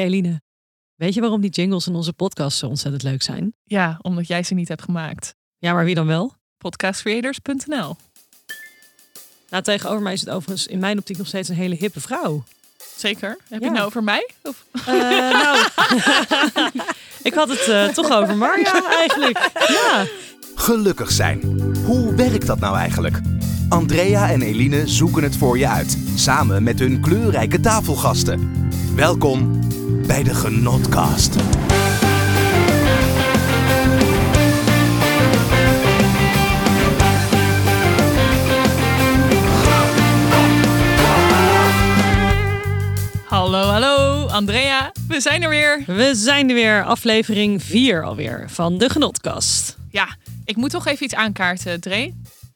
Hey Eline, weet je waarom die jingles in onze podcast zo ontzettend leuk zijn? Ja, omdat jij ze niet hebt gemaakt. Ja, maar wie dan wel? Podcastcreators.nl Nou, tegenover mij is het overigens in mijn optiek nog steeds een hele hippe vrouw. Zeker. Heb je Ja. het nou over mij? Of? Eh, nou, ik had het eh, toch over Marja eigenlijk. Ja. Gelukkig zijn. Hoe werkt dat nou eigenlijk? Andrea en Eline zoeken het voor je uit, samen met hun kleurrijke tafelgasten. Welkom bij de Genotcast. Hallo, hallo, Andrea. We zijn er weer. We zijn er weer, aflevering 4 alweer van de Genotkast. Ja, ik moet toch even iets aankaarten, Dre.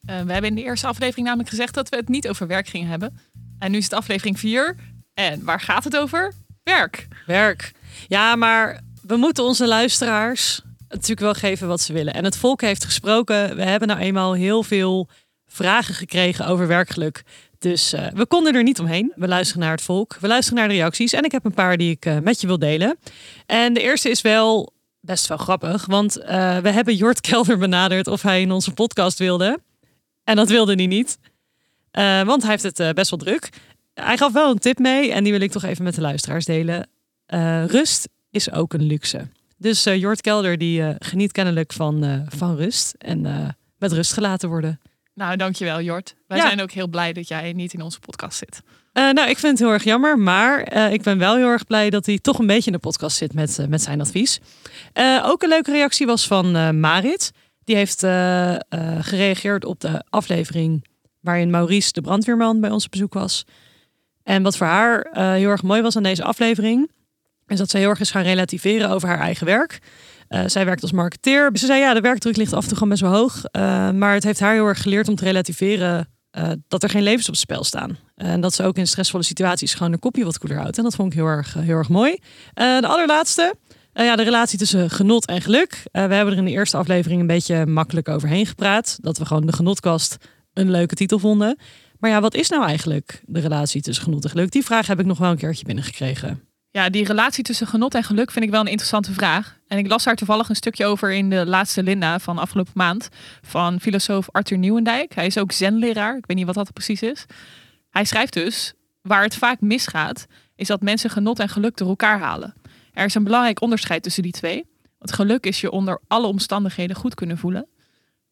Eh, we hebben in de eerste aflevering namelijk gezegd dat we het niet over werk gingen hebben. En nu is het aflevering 4. En waar gaat het over? Werk. Werk. Ja, maar we moeten onze luisteraars natuurlijk wel geven wat ze willen. En het volk heeft gesproken. We hebben nou eenmaal heel veel vragen gekregen over werkgeluk. Dus eh, we konden er niet omheen. We luisteren naar het volk. We luisteren naar de reacties. En ik heb een paar die ik eh, met je wil delen. En de eerste is wel best wel grappig. Want we hebben Jort Kelder benaderd of hij in onze podcast wilde. En dat wilde hij niet. Eh, want hij heeft het eh, best wel druk. Hij gaf wel een tip mee. En die wil ik toch even met de luisteraars delen. Eh, rust is ook een luxe. Dus Jort Kelder die geniet kennelijk van, van rust. En met rust gelaten worden. Nou, dankjewel, Jort. Wij Ja. zijn ook heel blij dat jij niet in onze podcast zit. Nou, ik vind het heel erg jammer, maar ik ben wel heel erg blij dat hij toch een beetje in de podcast zit met, met zijn advies. Ook een leuke reactie was van Marit. Die heeft eh, eh, gereageerd op de aflevering waarin Maurice, de brandweerman, bij ons op bezoek was. En wat voor haar eh, heel erg mooi was aan deze aflevering, is dat ze heel erg is gaan relativeren over haar eigen werk. Zij werkt als marketeer. Ze zei ja, de werkdruk ligt af en toe gewoon best wel hoog. Maar het heeft haar heel erg geleerd om te relativeren dat er geen levens op het spel staan. En dat ze ook in stressvolle situaties gewoon haar kopje wat koeler houdt. En dat vond ik heel erg, heel erg mooi. De allerlaatste, eh, ja, de relatie tussen genot en geluk. Eh, we hebben er in de eerste aflevering een beetje makkelijk overheen gepraat. Dat we gewoon de genotkast een leuke titel vonden. Maar ja, wat is nou eigenlijk de relatie tussen genot en geluk? Die vraag heb ik nog wel een keertje binnengekregen. Ja, die relatie tussen genot en geluk vind ik wel een interessante vraag. En ik las daar toevallig een stukje over in de laatste Linda van afgelopen maand. Van filosoof Arthur Nieuwendijk. Hij is ook zenleraar. Ik weet niet wat dat precies is. Hij schrijft dus, waar het vaak misgaat, is dat mensen genot en geluk door elkaar halen. Er is een belangrijk onderscheid tussen die twee. Want geluk is je onder alle omstandigheden goed kunnen voelen.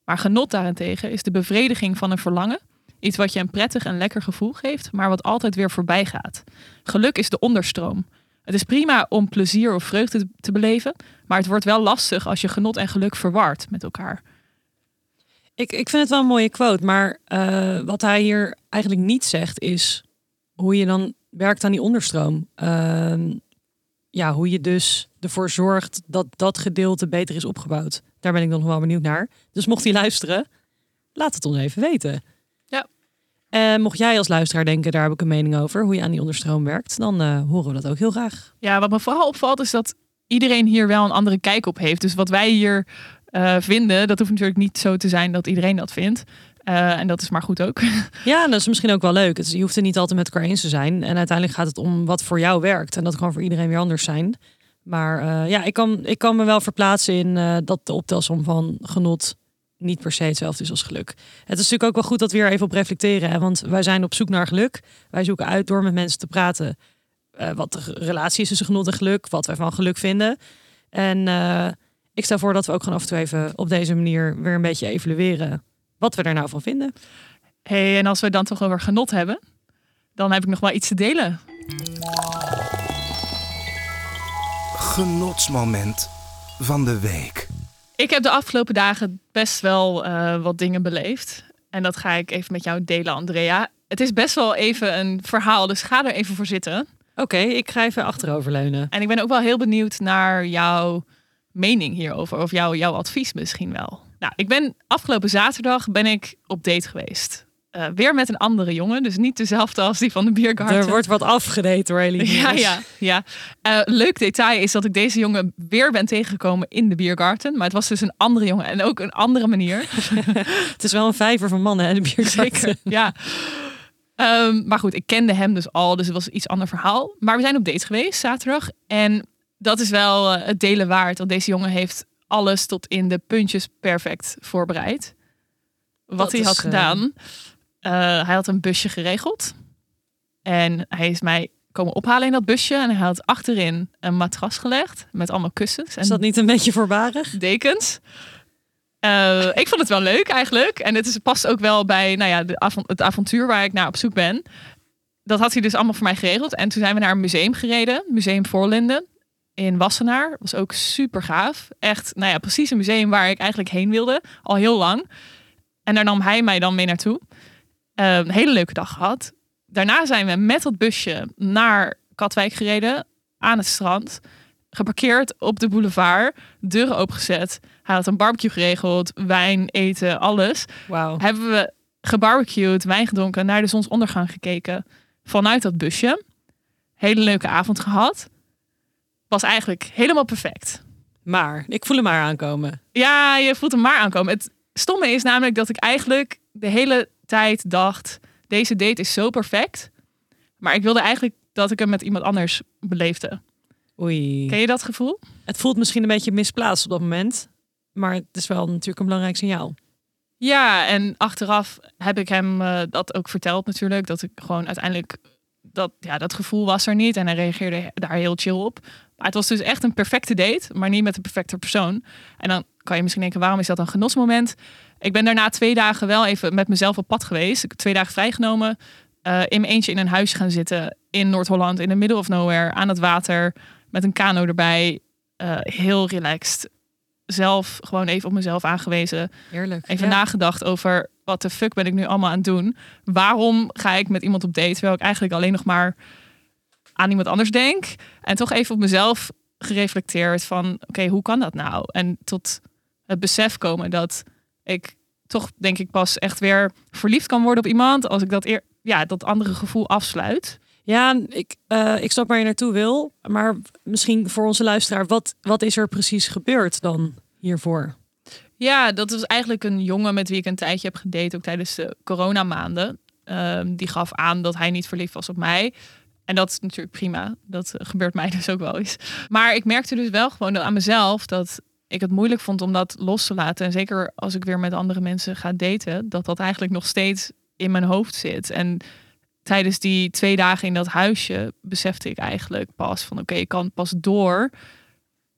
Maar genot daarentegen is de bevrediging van een verlangen. Iets wat je een prettig en lekker gevoel geeft, maar wat altijd weer voorbij gaat. Geluk is de onderstroom. Het is prima om plezier of vreugde te beleven, maar het wordt wel lastig als je genot en geluk verward met elkaar. Ik, ik vind het wel een mooie quote, maar eh, wat hij hier eigenlijk niet zegt is hoe je dan werkt aan die onderstroom. Ehm, ja, hoe je dus ervoor zorgt dat dat gedeelte beter is opgebouwd. Daar ben ik dan nog wel benieuwd naar. Dus mocht hij luisteren, laat het ons even weten. Ja. En mocht jij als luisteraar denken, daar heb ik een mening over, hoe je aan die onderstroom werkt, dan eh, horen we dat ook heel graag. Ja, wat me vooral opvalt is dat iedereen hier wel een andere kijk op heeft. Dus wat wij hier eh, vinden, dat hoeft natuurlijk niet zo te zijn dat iedereen dat vindt. Eh, en dat is maar goed ook. Ja, dat is misschien ook wel leuk. Je hoeft het niet altijd met elkaar eens te zijn. En uiteindelijk gaat het om wat voor jou werkt. En dat kan voor iedereen weer anders zijn. Maar eh, ja, ik kan, ik kan me wel verplaatsen in eh, dat de optelsom van genot niet per se hetzelfde is als geluk. Het is natuurlijk ook wel goed dat we hier even op reflecteren. Want wij zijn op zoek naar geluk. Wij zoeken uit door met mensen te praten. wat de relatie is tussen genot en geluk. Wat wij van geluk vinden. En ik stel voor dat we ook gewoon af en toe even op deze manier weer een beetje evalueren. Wat we er nou van vinden. hey, en als we het dan toch over genot hebben, dan heb ik nog wel iets te delen. Genotsmoment van de week. Ik heb de afgelopen dagen best wel eh, wat dingen beleefd. En dat ga ik even met jou delen, Andrea. Het is best wel even een verhaal, dus ga er even voor zitten. Oké, ik ga even achteroverleunen. En ik ben ook wel heel benieuwd naar jouw mening hierover. Of jouw, jouw advies misschien wel. Nou, ik ben afgelopen zaterdag ben ik op date geweest. Eh, weer met een andere jongen. Dus niet dezelfde als die van de biergarten. Er wordt wat afgedate door Eline. Ja, ja, ja. Eh, leuk detail is dat ik deze jongen weer ben tegengekomen in de biergarten. Maar het was dus een andere jongen en ook een andere manier. Het is wel een vijver van mannen en de biergarten. Zeker, ja. Ehm, maar goed, ik kende hem dus al, dus het was een iets ander verhaal. Maar we zijn op date geweest zaterdag. En dat is wel eh, het delen waard. Want deze jongen heeft alles tot in de puntjes perfect voorbereid. Wat Dat hij is, had eh, gedaan. eh, hij had een busje geregeld. En hij is mij komen ophalen in dat busje. En hij had achterin een matras gelegd. Met allemaal kussens. En Is dat niet een beetje voorbarig? dekens. Ik vond het wel leuk eigenlijk. En het is, past ook wel bij nou ja, de het avontuur waar ik naar op zoek ben. Dat had hij dus allemaal voor mij geregeld. En toen zijn we naar een museum gereden. Museum Voorlinden in Wassenaar. Was ook super gaaf. Echt, nou ja, precies een museum waar ik eigenlijk heen wilde. Al heel lang. En daar nam hij mij dan mee naartoe. Een hele leuke dag gehad. Daarna zijn we met dat busje naar Katwijk gereden. Aan het strand. Geparkeerd op de boulevard. Deuren opengezet. Hij had een barbecue geregeld. Wijn, eten, alles. Wauw. Hebben we gebarbecued, wijn gedronken, naar de zonsondergang gekeken. Vanuit dat busje. Hele leuke avond gehad. Was eigenlijk helemaal perfect. Maar, ik voel hem maar aankomen. Ja, je voelt hem maar aankomen. Het stomme is namelijk dat ik eigenlijk de hele tijd dacht: deze date is zo perfect. Maar ik wilde eigenlijk dat ik hem met iemand anders beleefde. Oei. Ken je dat gevoel? Het voelt misschien een beetje misplaatst op dat moment. Maar het is wel natuurlijk een belangrijk signaal. Ja, en achteraf heb ik hem eh, dat ook verteld natuurlijk. Dat ik gewoon uiteindelijk... Dat, ja, dat gevoel was er niet. En hij reageerde daar heel chill op. Maar het was dus echt een perfecte date. Maar niet met de perfecte persoon. En dan kan je misschien denken, waarom is dat een genosmoment? Ik ben daarna twee dagen wel even met mezelf op pad geweest. Ik heb twee dagen vrijgenomen. eh, in mijn eentje in een huis gaan zitten. In Noord-Holland, in the middle of nowhere. Aan het water. Met een kano erbij. eh, heel relaxed. Zelf gewoon even op mezelf aangewezen. Heerlijk. Even Ja. nagedacht over wat de fuck ben ik nu allemaal aan het doen? Waarom ga ik met iemand op date terwijl ik eigenlijk alleen nog maar aan iemand anders denk? En toch even op mezelf gereflecteerd van oké, hoe kan dat nou? En tot het besef komen dat ik toch denk ik pas echt weer verliefd kan worden op iemand als ik dat eer, ja, dat andere gevoel afsluit. Ja, ik, eh, ik snap waar je naartoe wil. Maar misschien voor onze luisteraar, wat, wat is er precies gebeurd dan hiervoor? Ja, dat was eigenlijk een jongen met wie ik een tijdje heb gedate, ook tijdens de coronamaanden. Ehm, die gaf aan dat hij niet verliefd was op mij. En dat is natuurlijk prima. Dat eh, gebeurt mij dus ook wel eens. Maar ik merkte dus wel gewoon aan mezelf dat ik het moeilijk vond om dat los te laten. En zeker als ik weer met andere mensen ga daten, dat dat eigenlijk nog steeds in mijn hoofd zit. En tijdens die twee dagen in dat huisje besefte ik eigenlijk pas van oké, ik kan pas door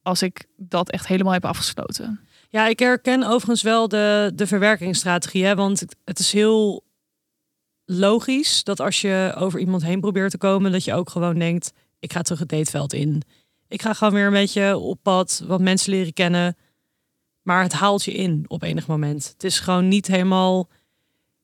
als ik dat echt helemaal heb afgesloten. Ja, ik herken overigens wel de, de verwerkingsstrategie. Hè? Want het- het is heel logisch dat als je over iemand heen probeert te komen, dat je ook gewoon denkt, ik ga terug het dateveld in. Ik ga gewoon weer een beetje op pad, wat mensen leren kennen. Maar het haalt je in op enig moment. Het is gewoon niet helemaal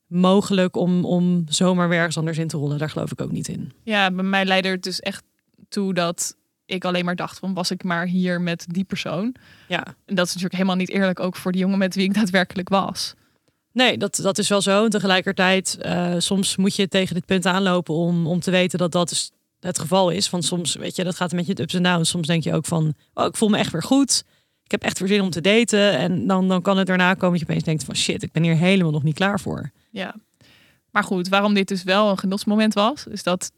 mogelijk om, om zomaar weer ergens anders in te rollen. Daar geloof ik ook niet in. Ja, bij mij leidde het dus echt toe dat ik alleen maar dacht van was ik maar hier met die persoon. Ja, En dat is natuurlijk helemaal niet eerlijk ook voor de jongen met wie ik daadwerkelijk was. Nee, dat, dat is wel zo. En tegelijkertijd, eh, soms moet je tegen dit punt aanlopen om, om te weten dat dat dus het geval is. Want soms, weet je, dat gaat een beetje het ups en downs. Soms denk je ook van, oh, ik voel me echt weer goed. Ik heb echt weer zin om te daten. En dan, dan kan het daarna komen dat je opeens denkt van, shit, ik ben hier helemaal nog niet klaar voor. Ja. Maar goed, waarom dit dus wel een genotsmoment was, is dat,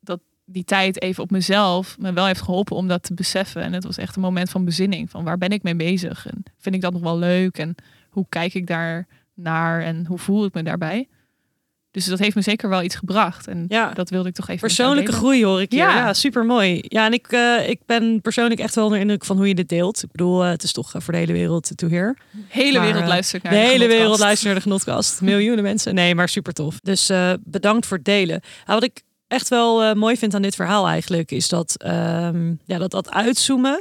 dat die tijd even op mezelf me wel heeft geholpen om dat te beseffen. En het was echt een moment van bezinning. Van waar ben ik mee bezig? En vind ik dat nog wel leuk? En hoe kijk ik daar naar? En hoe voel ik me daarbij? Dus dat heeft me zeker wel iets gebracht. En Ja. dat wilde ik toch even Persoonlijke groei hoor ik hier. Ja, Ja. super mooi. Ja, en ik, eh, ik ben persoonlijk echt wel onder indruk van hoe je dit deelt. Ik bedoel, eh, het is toch eh, voor de hele wereld to hear. De hele Maar, wereld luistert naar de hele Genotkast. wereld luistert naar de genotkast. Miljoenen mensen. Nee, maar super tof. Dus bedankt voor het delen. Nou, wat ik echt wel mooi vind aan dit verhaal eigenlijk, is dat ehm, ja, dat, dat uitzoomen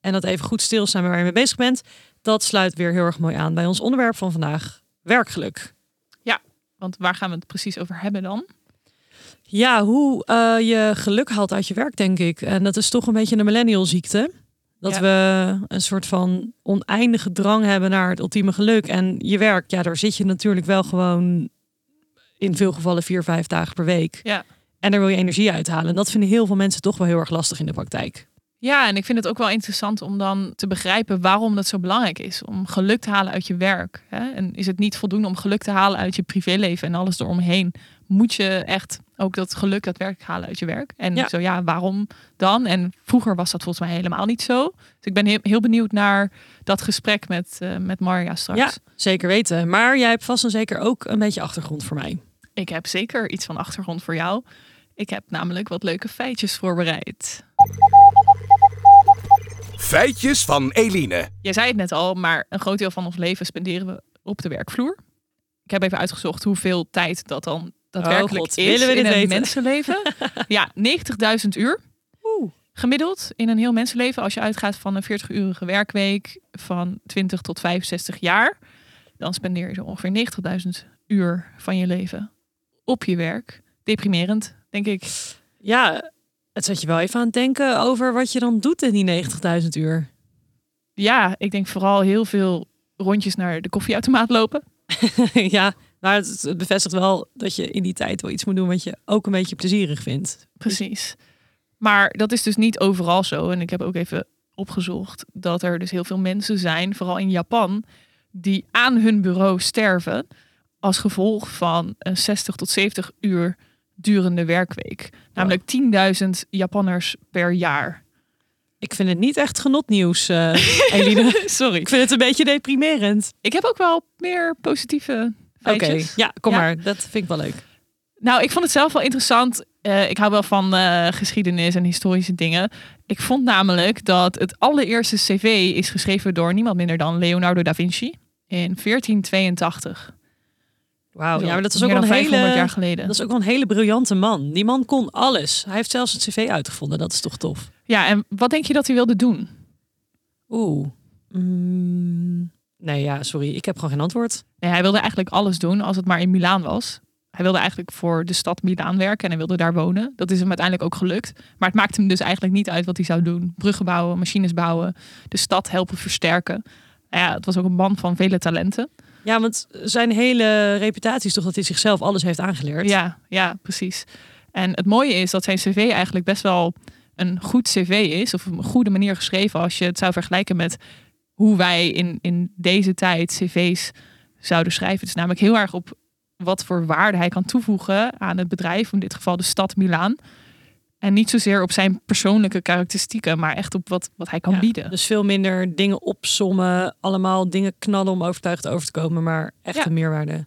en dat even goed stilstaan waar je mee bezig bent, dat sluit weer heel erg mooi aan bij ons onderwerp van vandaag, werkgeluk. Want waar gaan we het precies over hebben dan? Ja, hoe eh, je geluk haalt uit je werk, denk ik. En dat is toch een beetje een millennial ziekte. Dat Ja. we een soort van oneindige drang hebben naar het ultieme geluk. En je werk, ja, daar zit je natuurlijk wel gewoon in veel gevallen vier, vijf dagen per week. Ja. En daar wil je energie uithalen. En dat vinden heel veel mensen toch wel heel erg lastig in de praktijk. Ja, en ik vind het ook wel interessant om dan te begrijpen waarom dat zo belangrijk is. Om geluk te halen uit je werk. Hè? En is het niet voldoende om geluk te halen uit je privéleven en alles eromheen? moet je echt ook dat geluk daadwerkelijk halen uit je werk. En Ja. zo ja, waarom dan? En vroeger was dat volgens mij helemaal niet zo. Dus ik ben heel, heel benieuwd naar dat gesprek met, eh, met Marja straks. Ja, zeker weten. Maar jij hebt vast en zeker ook een beetje achtergrond voor mij. Ik heb zeker iets van achtergrond voor jou. Ik heb namelijk wat leuke feitjes voorbereid. Feitjes van Eline. Jij zei het net al, maar een groot deel van ons leven spenderen we op de werkvloer. Ik heb even uitgezocht hoeveel tijd dat dan daadwerkelijk God, is we in een weten? mensenleven. ja, 90.000 uur. Oeh. Gemiddeld in een heel mensenleven, als je uitgaat van een 40-urige werkweek van 20 tot 65 jaar, dan spendeer je zo ongeveer 90.000 uur van je leven op je werk. Deprimerend, denk ik. Ja, het zet je wel even aan het denken over wat je dan doet in die 90.000 uur. Ja, ik denk vooral heel veel rondjes naar de koffieautomaat lopen. ja, maar het, het bevestigt wel dat je in die tijd wel iets moet doen wat je ook een beetje plezierig vindt. Precies. Maar dat is dus niet overal zo. En ik heb ook even opgezocht dat er dus heel veel mensen zijn, vooral in Japan, die aan hun bureau sterven als gevolg van een 60 tot 70 uur durende werkweek. Namelijk 10.000 Japanners per jaar. Ik vind het niet echt genotnieuws, eh Eline. Sorry. Ik vind het een beetje deprimerend. Ik heb ook wel meer positieve Oké, feitjes. ja, kom Ja. maar. Dat vind ik wel leuk. Nou, ik vond het zelf wel interessant. Eh, ik hou wel van eh, geschiedenis en historische dingen. Ik vond namelijk dat het allereerste cv is geschreven door niemand minder dan Leonardo da Vinci in 1482. Wauw, ja, maar dat is ook wel een dan 500 hele, jaar geleden. dat is ook wel een hele briljante man. Die man kon alles. Hij heeft zelfs het cv uitgevonden. Dat is toch tof. Ja, en wat denk je dat hij wilde doen? Oeh. Mm, nee, ja, sorry. Ik heb gewoon geen antwoord. Nee, hij wilde eigenlijk alles doen als het maar in Milaan was. Hij wilde eigenlijk voor de stad Milaan werken en hij wilde daar wonen. Dat is hem uiteindelijk ook gelukt. Maar het maakte hem dus eigenlijk niet uit wat hij zou doen. Bruggen bouwen, machines bouwen, de stad helpen versterken. Nou ja, het was ook een man van vele talenten. Ja, want zijn hele reputatie is toch dat hij zichzelf alles heeft aangeleerd. Ja, ja, precies. En het mooie is dat zijn cv eigenlijk best wel een goed cv is. Of een goede manier geschreven als je het zou vergelijken met hoe wij in, in deze tijd cv's zouden schrijven. Het is namelijk heel erg op wat voor waarde hij kan toevoegen aan het bedrijf. In dit geval de stad Milaan. En niet zozeer op zijn persoonlijke karakteristieken, maar echt op wat, wat hij kan Ja, bieden. Dus veel minder dingen opsommen, allemaal dingen knallen om overtuigd over te komen, maar echt Ja. een meerwaarde.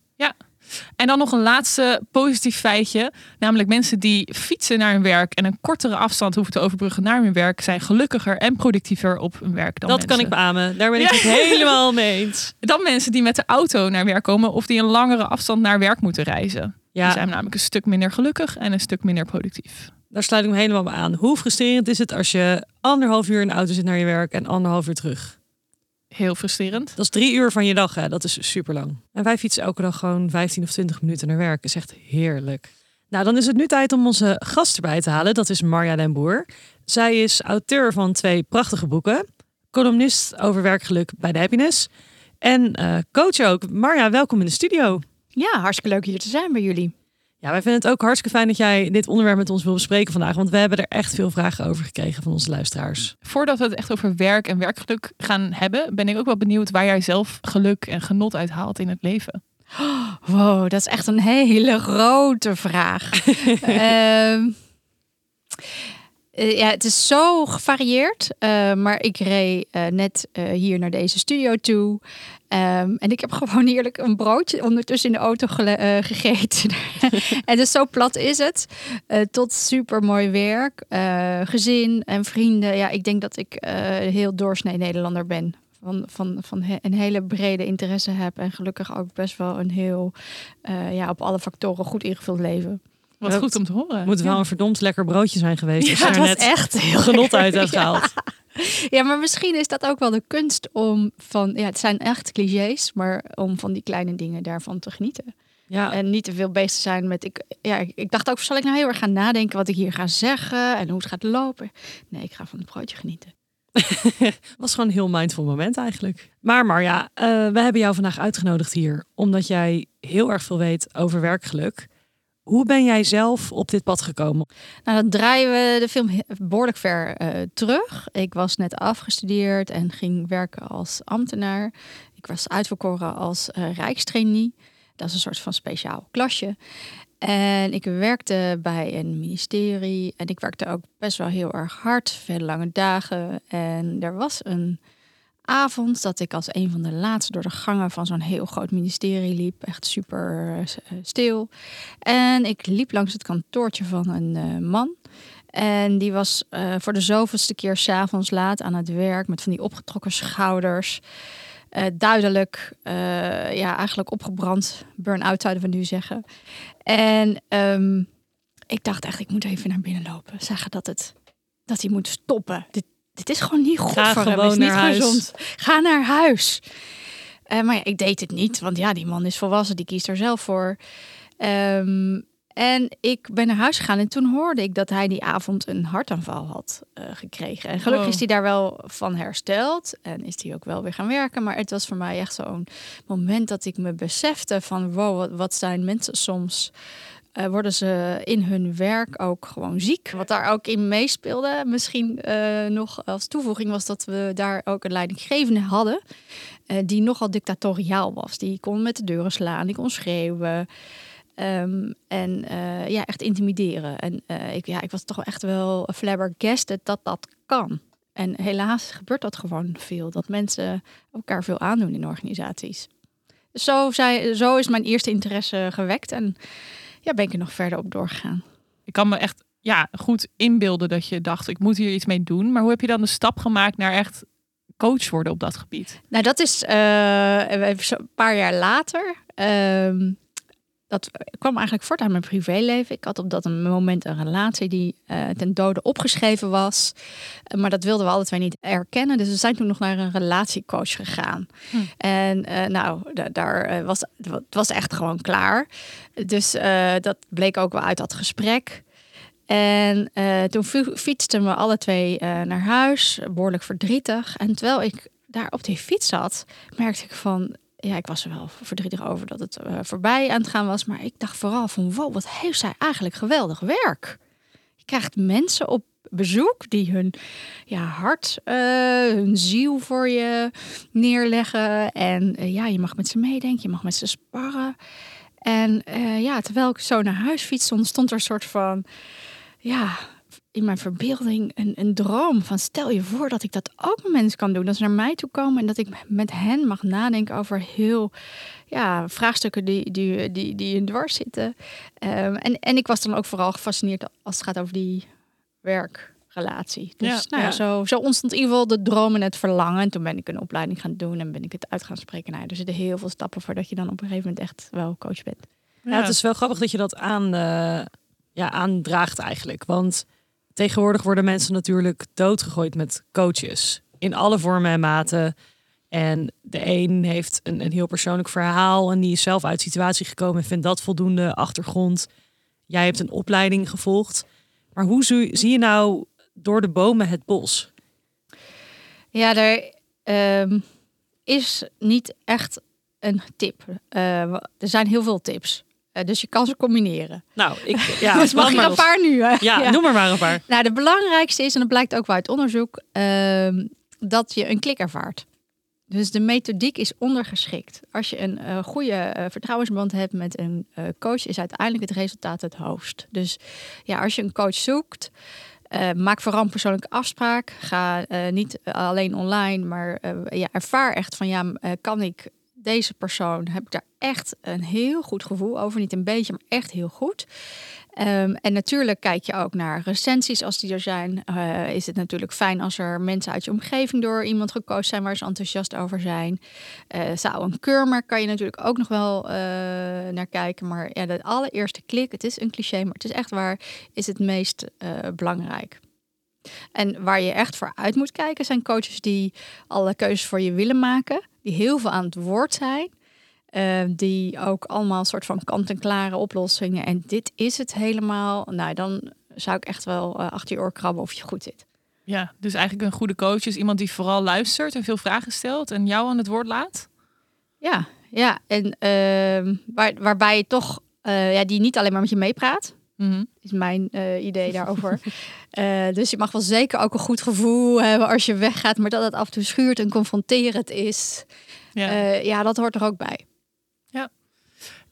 En dan nog een laatste positief feitje. Namelijk mensen die fietsen naar hun werk en een kortere afstand hoeven te overbruggen naar hun werk, zijn gelukkiger en productiever op hun werk dan dat kan ik beamen. Daar ben ik Ja. het helemaal mee eens. Dan mensen die met de auto naar werk komen of die een langere afstand naar werk moeten reizen. Die Ja, zijn namelijk een stuk minder gelukkig en een stuk minder productief. Daar sluit ik me helemaal bij aan. Hoe frustrerend is het als je anderhalf uur in de auto zit naar je werk en anderhalf uur terug? Heel frustrerend. Dat is drie uur van je dag, hè? dat is super lang. En wij fietsen elke dag gewoon 15 of 20 minuten naar werk. is echt heerlijk. Nou, dan is het nu tijd om onze gast erbij te halen. Dat is Marja den Boer. Zij is auteur van twee prachtige boeken. Columnist over werkgeluk bij de Happiness. En eh, coach ook. Marja, welkom in de studio. Ja, hartstikke leuk hier te zijn bij jullie. Ja, wij vinden het ook hartstikke fijn dat jij dit onderwerp met ons wil bespreken vandaag. Want we hebben er echt veel vragen over gekregen van onze luisteraars. Voordat we het echt over werk en werkgeluk gaan hebben, ben ik ook wel benieuwd waar jij zelf geluk en genot uit haalt in het leven. Wow, dat is echt een hele grote vraag. Ehm, eh, ja, het is zo gevarieerd. eh, maar ik reed eh, net hier naar deze studio toe. Ehm, en ik heb gewoon heerlijk een broodje ondertussen in de auto gegeten. en dus zo plat is het. Tot super mooi werk, gezin en vrienden. Ja, ik denk dat ik heel doorsnee Nederlander ben. Van, van, van een hele brede interesse heb. En gelukkig ook best wel een heel, ja, op alle factoren goed ingevuld leven. Wat Dat goed om te horen. Het moet wel een verdomd lekker broodje zijn geweest. er was net echt heel genot uit hebt Ja. gehaald. Ja, maar misschien is dat ook wel de kunst om van, ja, het zijn echt clichés, maar om van die kleine dingen daarvan te genieten. Ja, En niet te veel bezig te zijn met, ik, ja, ik- dacht ook, zal ik nou heel erg gaan nadenken wat ik hier ga zeggen en hoe het gaat lopen? Nee, ik ga van het broodje genieten. was gewoon een heel mindful moment eigenlijk. Maar Marja, eh, we hebben jou vandaag uitgenodigd hier omdat jij heel erg veel weet over werkgeluk. Hoe ben jij zelf op dit pad gekomen? Nou, dan draaien we de film behoorlijk ver eh, terug. Ik was net afgestudeerd en ging werken als ambtenaar. Ik was uitverkoren als eh rijkstrainee. Dat is een soort van speciaal klasje. En ik werkte bij een ministerie en ik werkte ook best wel heel erg hard, veel lange dagen. En er was een avond dat ik als een van de laatste door de gangen van zo'n heel groot ministerie liep. Echt super eh, stil. En ik liep langs het kantoortje van een uh, man. En die was uh, voor de zoveelste keer s'avonds laat aan het werk met van die opgetrokken schouders. Duidelijk, ja, eigenlijk opgebrand. Burn-out zouden we nu zeggen. En um, ik dacht echt, ik moet even naar binnen lopen. Zeggen dat, het, dat hij moet stoppen. Dit is gewoon niet goed Ga voor hem. is niet huis. gezond. Ga naar huis. Uh, maar ja, ik deed het niet, want ja, die man is volwassen, die kiest er zelf voor. Um, en ik ben naar huis gegaan en toen hoorde ik dat hij die avond een hartaanval had uh, gekregen. En gelukkig Wow. is hij daar wel van hersteld en is hij ook wel weer gaan werken. Maar het was voor mij echt zo'n moment dat ik me besefte van wow, wat, wat zijn mensen soms... Uh, worden ze in hun werk ook gewoon ziek. Wat daar ook in meespeelde, misschien uh, nog als toevoeging, was dat we daar ook een leidinggevende hadden. Uh, die nogal dictatoriaal was. Die kon met de deuren slaan, die kon schreeuwen. Um, en ja, echt intimideren. En ik, ja, ik was toch echt wel flabbergasted dat dat kan. En helaas gebeurt dat gewoon veel. Dat mensen elkaar veel aandoen in organisaties. Zo, zo is mijn eerste interesse gewekt. En ja, ben ik er nog verder op doorgegaan. Ik kan me echt ja, goed inbeelden dat je dacht, ik moet hier iets mee doen. Maar hoe heb je dan de stap gemaakt naar echt coach worden op dat gebied? Nou, dat is uh, even een paar jaar later. Um, dat kwam eigenlijk voort uit mijn privéleven. Ik had op dat moment een relatie die uh, ten dode opgeschreven was. Maar dat wilden we alle twee niet erkennen. Dus we zijn toen nog naar een relatiecoach gegaan. Hm. En uh, nou, daar was het was echt gewoon klaar. Dus dat bleek ook wel uit dat gesprek. En toen fietsten we alle twee naar huis, behoorlijk verdrietig. En terwijl ik daar op die fiets zat, merkte ik van ja, ik was er wel verdrietig over dat het uh, voorbij aan het gaan was. Maar ik dacht vooral van, wow, wat heeft zij eigenlijk geweldig werk. Je krijgt mensen op bezoek die hun ja, hart, uh, hun ziel voor je neerleggen. En uh, ja, je mag met ze meedenken, je mag met ze sparren. En ja, terwijl ik zo naar huis fietste, ontstond er een soort van, ja, in mijn verbeelding een, een droom van stel je voor dat ik dat ook met mensen kan doen. Dat ze naar mij toe komen en dat ik met hen mag nadenken over heel ja, vraagstukken die, die, die, die in dwars zitten. Um, en, en ik was dan ook vooral gefascineerd als het gaat over die werkrelatie. Dus Ja, nou, ja, ja. Zo, zo ontstond in ieder geval de droom en het verlangen. En toen ben ik een opleiding gaan doen en ben ik het uit gaan spreken. Nou, ja, er zitten heel veel stappen voordat je dan op een gegeven moment echt wel coach bent. Ja, het is wel grappig dat je dat aan, uh, ja, aandraagt eigenlijk. Want tegenwoordig worden mensen natuurlijk doodgegooid met coaches. In alle vormen en maten. En de een heeft een, een heel persoonlijk verhaal en die is zelf uit situatie gekomen en vindt dat voldoende achtergrond. Jij hebt een opleiding gevolgd. Maar hoe zie, je nou door de bomen het bos? Ja, er um, is niet echt een tip. Uh, er zijn heel veel tips. Uh, dus je kan ze combineren. Nou, ik ja, dus mag er een paar nu. Hè? Ja, ja, noem er maar een paar. Nou, de belangrijkste is, en dat blijkt ook wel uit onderzoek, uh, dat je een klik ervaart. Dus de methodiek is ondergeschikt. Als je een uh, goede uh, vertrouwensband hebt met een coach, is uiteindelijk het resultaat het hoogst. Dus ja, als je een coach zoekt, uh, maak vooral een persoonlijke afspraak. Ga niet alleen online, maar ja, ervaar echt van ja, kan ik deze persoon, heb ik daar echt een heel goed gevoel over. Niet een beetje, maar echt heel goed. Um, en natuurlijk kijk je ook naar recensies als die er zijn. Uh, is het natuurlijk fijn als er mensen uit je omgeving door iemand gekozen zijn waar ze enthousiast over zijn. Uh, zou een keurmerk kan je natuurlijk ook nog wel uh, naar kijken. Maar ja, de allereerste klik, het is een cliché, maar het is echt waar, is het meest belangrijk. En waar je echt voor uit moet kijken zijn coaches die alle keuzes voor je willen maken. Die heel veel aan het woord zijn. Uh, die ook allemaal een soort van kant-en-klare oplossingen. En dit is het helemaal. Nou, dan zou ik echt wel uh, achter je oor krabben of je goed zit. Ja, dus eigenlijk een goede coach is iemand die vooral luistert en veel vragen stelt en jou aan het woord laat. Ja, ja. En uh, waar, waarbij je toch, eh, ja, die niet alleen maar met je meepraat. Mm -hmm. Is mijn uh, idee daarover. uh, dus je mag wel zeker ook een goed gevoel hebben als je weggaat, maar dat het af en toe schuurt en confronterend is. Ja, uh, ja dat hoort er ook bij.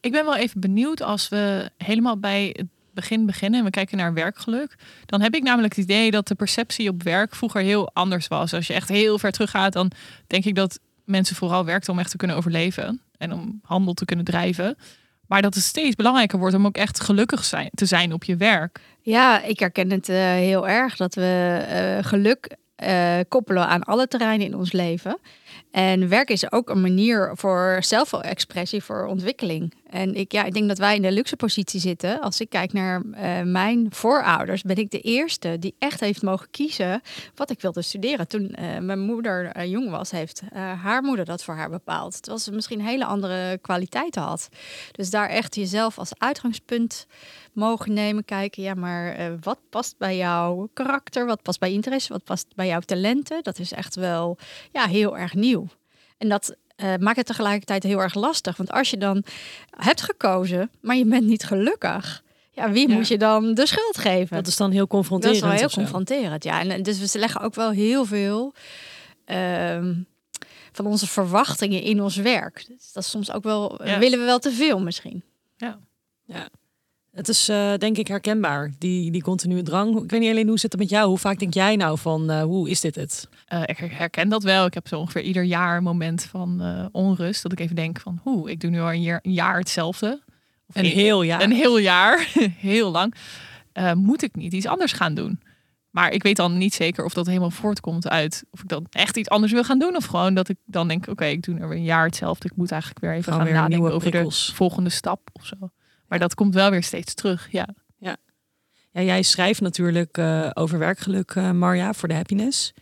Ik ben wel even benieuwd als we helemaal bij het begin beginnen en we kijken naar werkgeluk. Dan heb ik namelijk het idee dat de perceptie op werk vroeger heel anders was. Als je echt heel ver teruggaat, dan denk ik dat mensen vooral werkten om echt te kunnen overleven en om handel te kunnen drijven. Maar dat het steeds belangrijker wordt om ook echt gelukkig zijn, te zijn op je werk. Ja, ik herken het eh, heel erg dat we eh, geluk eh, koppelen aan alle terreinen in ons leven. En werk is ook een manier voor zelfexpressie, voor ontwikkeling. En ik, ja, ik denk dat wij in de luxe positie zitten. Als ik kijk naar uh, mijn voorouders, ben ik de eerste die echt heeft mogen kiezen wat ik wilde studeren. Toen uh, mijn moeder uh, jong was, heeft haar moeder dat voor haar bepaald. Terwijl ze misschien hele andere kwaliteiten had. Dus daar echt jezelf als uitgangspunt mogen nemen. Kijken, ja, maar wat past bij jouw karakter? Wat past bij interesse? Wat past bij jouw talenten? Dat is echt wel ja, heel erg nieuw. En dat uh, maakt het tegelijkertijd heel erg lastig. Want als je dan hebt gekozen, maar je bent niet gelukkig. Ja, wie ja. moet je dan de schuld geven? Dat is dan heel confronterend. Dat is wel heel confronterend, ja. En dus we leggen ook wel heel veel uh, van onze verwachtingen in ons werk. Dus dat is soms ook wel, ja. willen we wel te veel misschien. Ja, ja. Het is uh, denk ik herkenbaar, die, die continue drang. Ik weet niet alleen hoe zit het met jou? Hoe vaak denk jij nou van, uh, hoe is dit het? Uh, ik herken dat wel. Ik heb zo ongeveer ieder jaar een moment van onrust. Dat ik even denk van, hoe, ik doe nu al een jaar, een jaar hetzelfde. Of een heel jaar. Een heel jaar, heel lang. moet ik niet iets anders gaan doen? Maar ik weet dan niet zeker of dat helemaal voortkomt uit of ik dan echt iets anders wil gaan doen. Of gewoon dat ik dan denk, oké, okay, ik doe er een jaar hetzelfde. Ik moet eigenlijk weer even gaan weer nadenken over de volgende stap of zo. Maar dat komt wel weer steeds terug, ja. Ja, ja jij schrijft natuurlijk uh, over werkgeluk, uh, Marja, voor de happiness.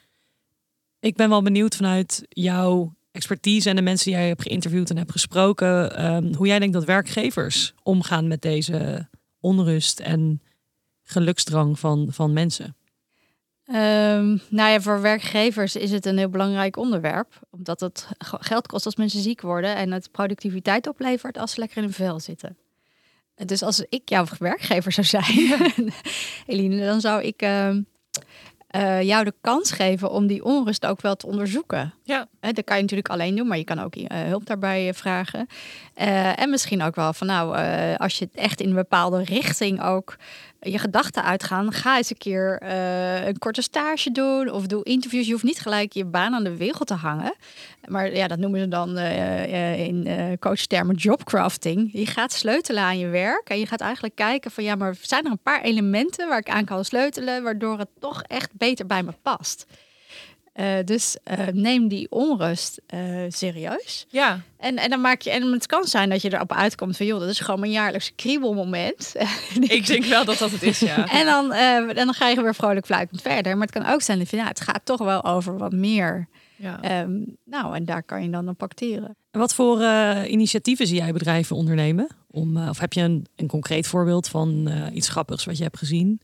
Ik ben wel benieuwd vanuit jouw expertise en de mensen die jij hebt geïnterviewd en hebt gesproken, um, hoe jij denkt dat werkgevers omgaan met deze onrust en geluksdrang van, van mensen. Um, nou ja, voor werkgevers is het een heel belangrijk onderwerp. Omdat het geld kost als mensen ziek worden en het productiviteit oplevert als ze lekker in een vel zitten. Dus als ik jouw werkgever zou zijn, Eline, dan zou ik uh, uh, jou de kans geven om die onrust ook wel te onderzoeken. Ja. Uh, dat kan je natuurlijk alleen doen, maar je kan ook eh, hulp daarbij vragen. en misschien ook wel van nou, als je het echt in een bepaalde richting ook je gedachten uitgaan, ga eens een keer uh, een korte stage doen of doe interviews. Je hoeft niet gelijk je baan aan de wegel te hangen. Maar ja, dat noemen ze dan uh, in uh, coachtermen jobcrafting. Je gaat sleutelen aan je werk en je gaat eigenlijk kijken van ja, maar zijn er een paar elementen waar ik aan kan sleutelen, waardoor het toch echt beter bij me past. Uh, dus uh, neem die onrust uh, serieus. Ja. En, en dan maak je. En het kan zijn dat je erop uitkomt van joh, dat is gewoon mijn jaarlijkse kriebelmoment. Ik denk wel dat dat het is, ja. en dan, en dan ga je weer vrolijk fluitend verder. Maar het kan ook zijn dat je, nou, het gaat toch wel over wat meer. Ja. Um, nou, en daar kan je dan op acteren. En wat voor initiatieven zie jij bedrijven ondernemen? Om, of heb je een, een concreet voorbeeld van iets grappigs wat je hebt gezien?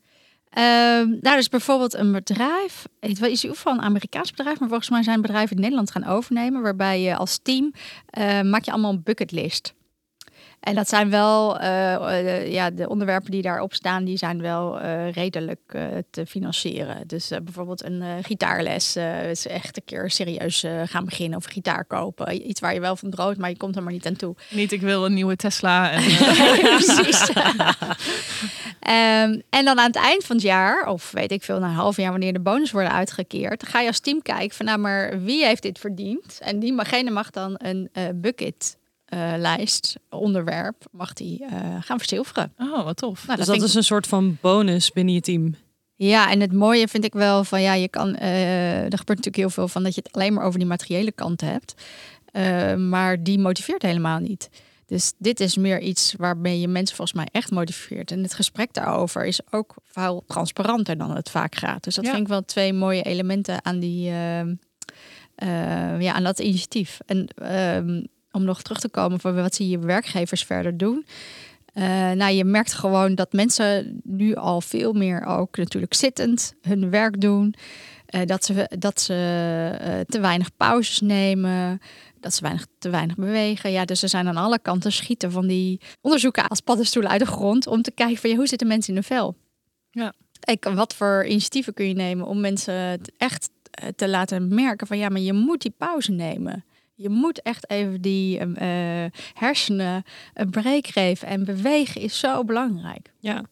Nou, dus bijvoorbeeld een bedrijf. Het is van een Amerikaans bedrijf, maar volgens mij zijn bedrijven in Nederland gaan overnemen. Waarbij je als team uh, maak je allemaal een bucketlist. En dat zijn wel, uh, uh, ja, de onderwerpen die daarop staan, die zijn wel uh, redelijk te financieren. Dus bijvoorbeeld een gitaarles, is echt een keer serieus gaan beginnen of gitaar kopen. Iets waar je wel van droomt, maar je komt er maar niet aan toe. Niet, ik wil een nieuwe Tesla. En, Precies. um, en dan aan het eind van het jaar, of weet ik veel, na een half jaar wanneer de bonus worden uitgekeerd, dan ga je als team kijken van nou, maar wie heeft dit verdiend? En diegene mag dan een bucket uh, lijst, onderwerp, mag die uh, gaan verzilveren. Oh, wat tof. Nou, dus dat, dat is ik... een soort van bonus binnen je team. Ja, en het mooie vind ik wel van ja, je kan, uh, er gebeurt natuurlijk heel veel van dat je het alleen maar over die materiële kant hebt. maar die motiveert helemaal niet. Dus dit is meer iets waarmee je mensen volgens mij echt motiveert. En het gesprek daarover is ook veel transparanter dan het vaak gaat. Dus dat ja. vind ik wel twee mooie elementen aan die. ja, aan dat initiatief. En ehm, om nog terug te komen van wat zie je werkgevers verder doen. Uh, nou, je merkt gewoon dat mensen nu al veel meer ook natuurlijk zittend hun werk doen. Uh, dat ze, dat ze uh, te weinig pauzes nemen. Dat ze weinig, te weinig bewegen. Ja, dus ze zijn aan alle kanten schieten van die onderzoeken als paddenstoelen uit de grond. Om te kijken van ja, hoe zitten mensen in hun vel. Ja. Ik, wat voor initiatieven kun je nemen om mensen echt te laten merken van ja, maar je moet die pauze nemen. Je moet echt even die uh, hersenen een break geven. En bewegen is zo belangrijk. Ja,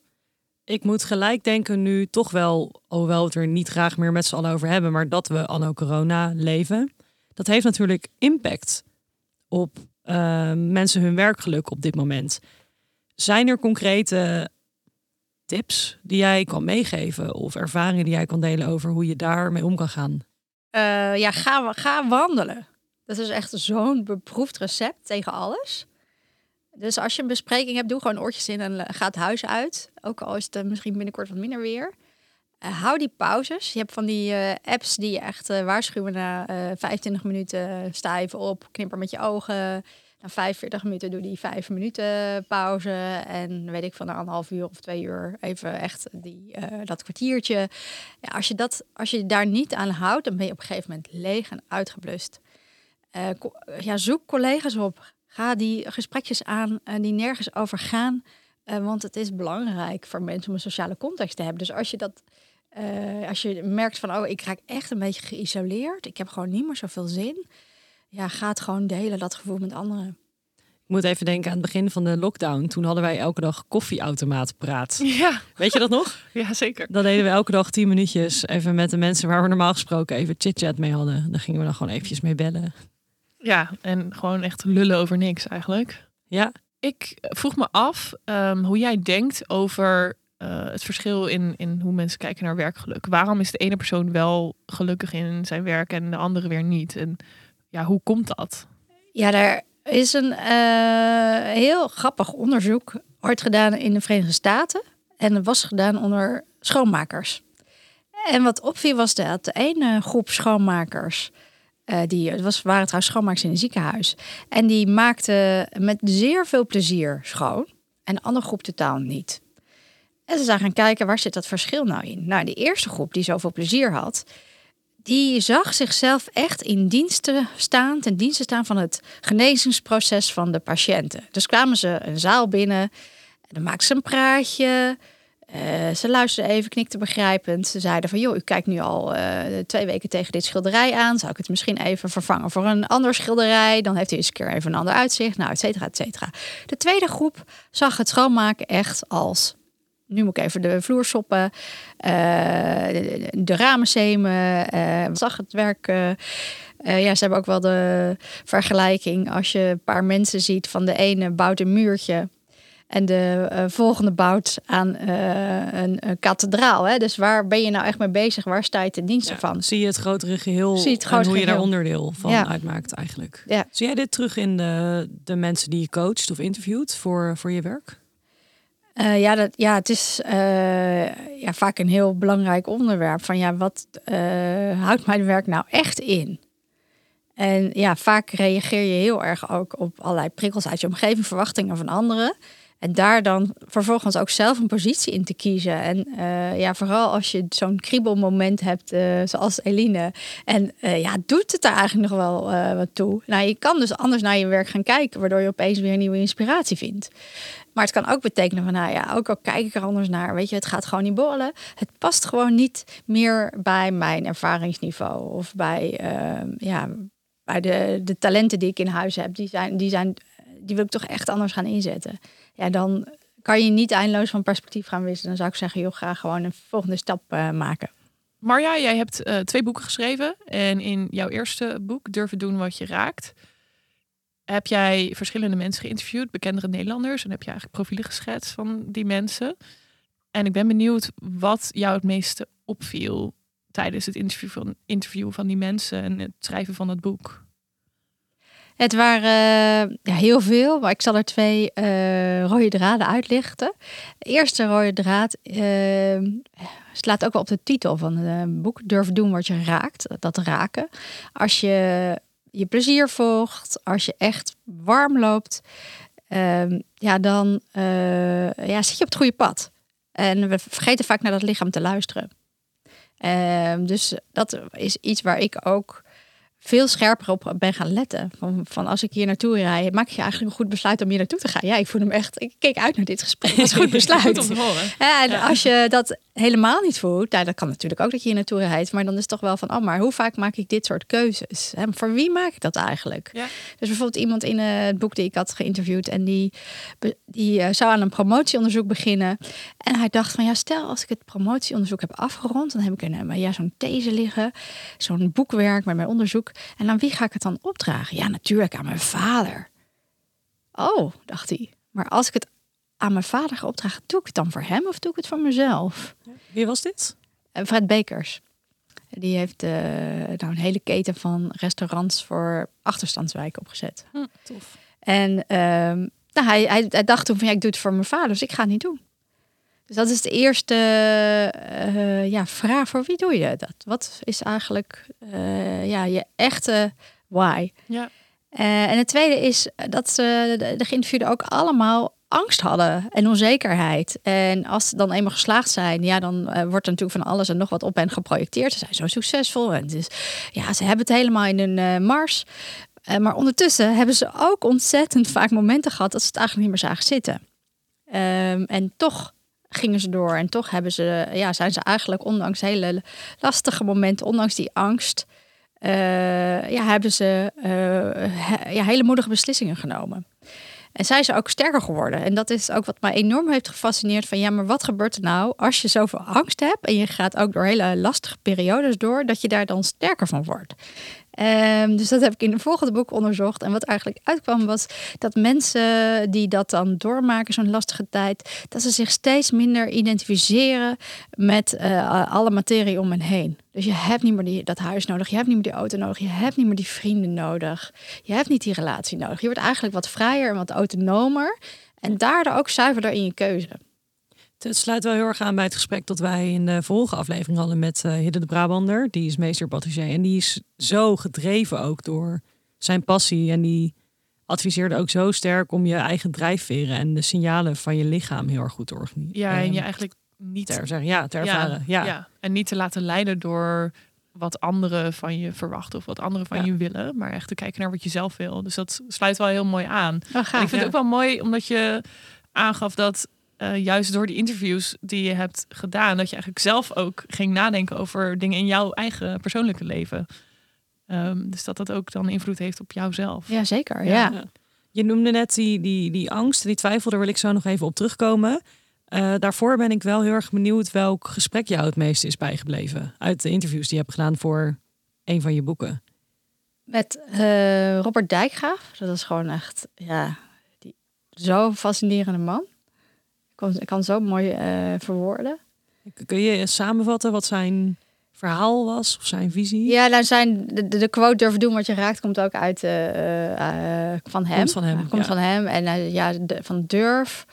ik moet gelijk denken nu toch wel, hoewel we het er niet graag meer met z'n allen over hebben, maar dat we anno corona leven. Dat heeft natuurlijk impact op uh, mensen hun werkgeluk op dit moment. Zijn er concrete tips die jij kan meegeven of ervaringen die jij kan delen over hoe je daarmee om kan gaan? Uh, ja, ga, ga wandelen. Dat is echt zo'n beproefd recept tegen alles. Dus als je een bespreking hebt, doe gewoon oortjes in en ga het huis uit. Ook al is het uh, misschien binnenkort wat minder weer. Uh, hou die pauzes. Je hebt van die apps die je echt waarschuwen na 25 minuten. Sta even op, knipper met je ogen. Na 45 minuten doe die 5 minuten pauze. En weet ik van na anderhalf uur of twee uur even echt die, dat kwartiertje. Ja, als, je dat, als je daar niet aan houdt, dan ben je op een gegeven moment leeg en uitgeblust. Ja, zoek collega's op Ga die gesprekjes aan uh, die nergens over gaan. Uh, want het is belangrijk voor mensen om een sociale context te hebben. Dus als je dat. Uh, als je merkt van, oh, ik raak echt een beetje geïsoleerd. Ik heb gewoon niet meer zoveel zin. Ja, ga het gewoon delen, dat gevoel met anderen. Ik moet even denken aan het begin van de lockdown. Toen hadden wij elke dag koffieautomaat praat. Ja. Weet je dat nog? ja, zeker. Dan deden we elke dag tien minuutjes even met de mensen waar we normaal gesproken even chit-chat mee hadden. Dan gingen we dan gewoon eventjes mee bellen. Ja, en gewoon echt lullen over niks eigenlijk. Ja. Ik vroeg me af um, hoe jij denkt over uh, het verschil in, in hoe mensen kijken naar werkgeluk. Waarom is de ene persoon wel gelukkig in zijn werk en de andere weer niet? En ja, hoe komt dat? Ja, er is een uh, heel grappig onderzoek ooit gedaan in de Verenigde Staten. En dat was gedaan onder schoonmakers. En wat opviel was dat de ene groep schoonmakers uh, die, het was, waren trouwens schoonmaakers in een ziekenhuis. En die maakten met zeer veel plezier schoon. En de andere groep totaal niet. En ze zijn gaan kijken, waar zit dat verschil nou in? Nou, die eerste groep die zoveel plezier had... die zag zichzelf echt in diensten staan... ten dienste staan van het genezingsproces van de patiënten. Dus kwamen ze een zaal binnen... en dan maakten ze een praatje... Uh, ze luisterden even, knikte begrijpend. Ze zeiden van, joh, u kijkt nu al uh, twee weken tegen dit schilderij aan. Zou ik het misschien even vervangen voor een ander schilderij? Dan heeft u eens een keer even een ander uitzicht. Nou, et cetera, et cetera. De tweede groep zag het schoonmaken echt als... Nu moet ik even de vloer soppen, de, de, ramen zemen. zag het werk... ja, ze hebben ook wel de vergelijking. Als je een paar mensen ziet van de ene bouwt een muurtje en de uh, volgende bouwt aan uh, een, een, kathedraal. Hè? Dus waar ben je nou echt mee bezig? Waar sta je ten dienste van? Zie je het grotere geheel zie het grotere en hoe je daar onderdeel van ja. uitmaakt eigenlijk. Ja. Zie jij dit terug in de, de mensen die je coacht of interviewt voor, voor je werk? Uh, ja, dat, ja, het is ja, vaak een heel belangrijk onderwerp. Van ja, wat houdt mijn werk nou echt in? En ja, vaak reageer je heel erg ook op allerlei prikkels uit je omgeving, verwachtingen van anderen. En daar dan vervolgens ook zelf een positie in te kiezen. En uh, ja, vooral als je zo'n kriebelmoment hebt, uh, zoals Eline. En uh, ja, doet het er eigenlijk nog wel wat toe? Nou, je kan dus anders naar je werk gaan kijken, waardoor je opeens weer nieuwe inspiratie vindt. Maar het kan ook betekenen van, nou ja, ook al kijk ik er anders naar, weet je, het gaat gewoon niet bollen. Het past gewoon niet meer bij mijn ervaringsniveau of bij, ja, bij de, de talenten die ik in huis heb. Die zijn, die zijn, die wil ik toch echt anders gaan inzetten ja, dan kan je niet eindeloos van perspectief gaan wisselen. Dan zou ik zeggen, joh, ga gewoon een volgende stap uh, maken. Marja, jij hebt uh, twee boeken geschreven. En in jouw eerste boek, Durven doen wat je raakt, heb jij verschillende mensen geïnterviewd, bekendere Nederlanders. En heb je eigenlijk profielen geschetst van die mensen. En ik ben benieuwd wat jou het meeste opviel tijdens het interview van, interview van die mensen en het schrijven van het boek. Het waren ja, heel veel, maar ik zal er twee uh, rode draden uitlichten. De eerste rode draad uh, slaat ook wel op de titel van het boek. Durf doen wat je raakt, dat raken. Als je je plezier volgt, als je echt warm loopt, uh, ja, dan ja, zit je op het goede pad. En we vergeten vaak naar dat lichaam te luisteren. Ehm, dus dat is iets waar ik ook veel scherper op ben gaan letten. Van, van als ik hier naartoe rijd, maak je eigenlijk een goed besluit om hier naartoe te gaan. Ja, ik voel hem echt. Ik keek uit naar dit gesprek. Dat is een goed besluit. Goed om te horen. Ja, en als je dat helemaal niet voelt, nou, dat kan natuurlijk ook dat je hier naartoe rijdt. Maar dan is het toch wel van, oh, maar hoe vaak maak ik dit soort keuzes? En voor wie maak ik dat eigenlijk? Ja. Dus bijvoorbeeld iemand in eh, het boek die ik had geïnterviewd en die, die eh, zou aan een promotieonderzoek beginnen. En hij dacht van, ja, stel als ik het promotieonderzoek heb afgerond, dan heb ik een, eh, ja, zo'n these liggen, zo'n boekwerk met mijn onderzoek. En aan wie ga ik het dan opdragen? Ja, natuurlijk aan mijn vader. Oh, dacht hij. Maar als ik het aan mijn vader ga opdragen, doe ik het dan voor hem of doe ik het voor mezelf? Wie was dit? En Fred Bekers. Die heeft eh, nou een hele keten van restaurants voor achterstandswijken opgezet. Hm, tof. En ehm, nou, hij, hij, hij dacht toen van ja, ik doe het voor mijn vader, dus ik ga het niet doen. Dus dat is de eerste eh, ja, vraag. Voor wie doe je dat? Wat is eigenlijk eh, ja, je echte why? Ja. Eh, en het tweede is dat ze, de, de geïnterviewden ook allemaal angst hadden en onzekerheid. En als ze dan eenmaal geslaagd zijn, ja, dan wordt er natuurlijk van alles en nog wat op hen geprojecteerd. Ze zijn zo succesvol en dus, ja, ze hebben het helemaal in hun mars. Maar ondertussen hebben ze ook ontzettend vaak momenten gehad dat ze het eigenlijk niet meer zagen zitten. Ehm, en toch gingen ze door en toch hebben ze, ja, zijn ze eigenlijk ondanks hele lastige momenten, ondanks die angst, eh, ja, hebben ze eh, ja, hele moedige beslissingen genomen. En zijn ze ook sterker geworden. En dat is ook wat mij enorm heeft gefascineerd. Van ja, maar wat gebeurt er nou als je zoveel angst hebt en je gaat ook door hele lastige periodes door, dat je daar dan sterker van wordt. Ehm, dus dat heb ik in het volgende boek onderzocht. En wat eigenlijk uitkwam was dat mensen die dat dan doormaken, zo'n lastige tijd, dat ze zich steeds minder identificeren met eh, alle materie om hen heen. Dus je hebt niet meer die, dat huis nodig, je hebt niet meer die auto nodig, je hebt niet meer die vrienden nodig, je hebt niet die relatie nodig. Je wordt eigenlijk wat vrijer en wat autonomer en daardoor ook zuiverder in je keuze. Het sluit wel heel erg aan bij het gesprek dat wij in de vorige aflevering hadden met eh Hidde de Brabander. Die is meester patissier en die is zo gedreven ook door zijn passie. En die adviseerde ook zo sterk om je eigen drijfveren en de signalen van je lichaam heel erg goed te organiseren. Ja, en je eigenlijk niet ter, zeggen, ja, te ervaren. Ja, En niet te laten leiden door wat anderen van je verwachten of wat anderen van Ja. je willen, maar echt te kijken naar wat je zelf wil. Dus dat sluit wel heel mooi aan. Oh, gaaf. ik vind ja. het ook wel mooi omdat je aangaf dat eh, juist door die interviews die je hebt gedaan, dat je eigenlijk zelf ook ging nadenken over dingen in jouw eigen persoonlijke leven. Ehm, dus dat dat ook dan invloed heeft op jouzelf. Ja, zeker. Ja. Ja. Je noemde net die, die, die angst, die twijfel, daar wil ik zo nog even op terugkomen. Eh, daarvoor ben ik wel heel erg benieuwd welk gesprek jou het meeste is bijgebleven. Uit de interviews die je hebt gedaan voor een van je boeken. Met eh, Robert Dijkgraaf. Dat is gewoon echt, ja, die, zo'n fascinerende man. Ik kan, kan zo mooi eh, verwoorden. Kun je samenvatten wat zijn verhaal was of zijn visie? Ja, nou zijn de, de, quote durven doen wat je raakt komt ook uit eh, eh, van hem. Komt van hem, komt ja. van hem. En ja, de, van durf.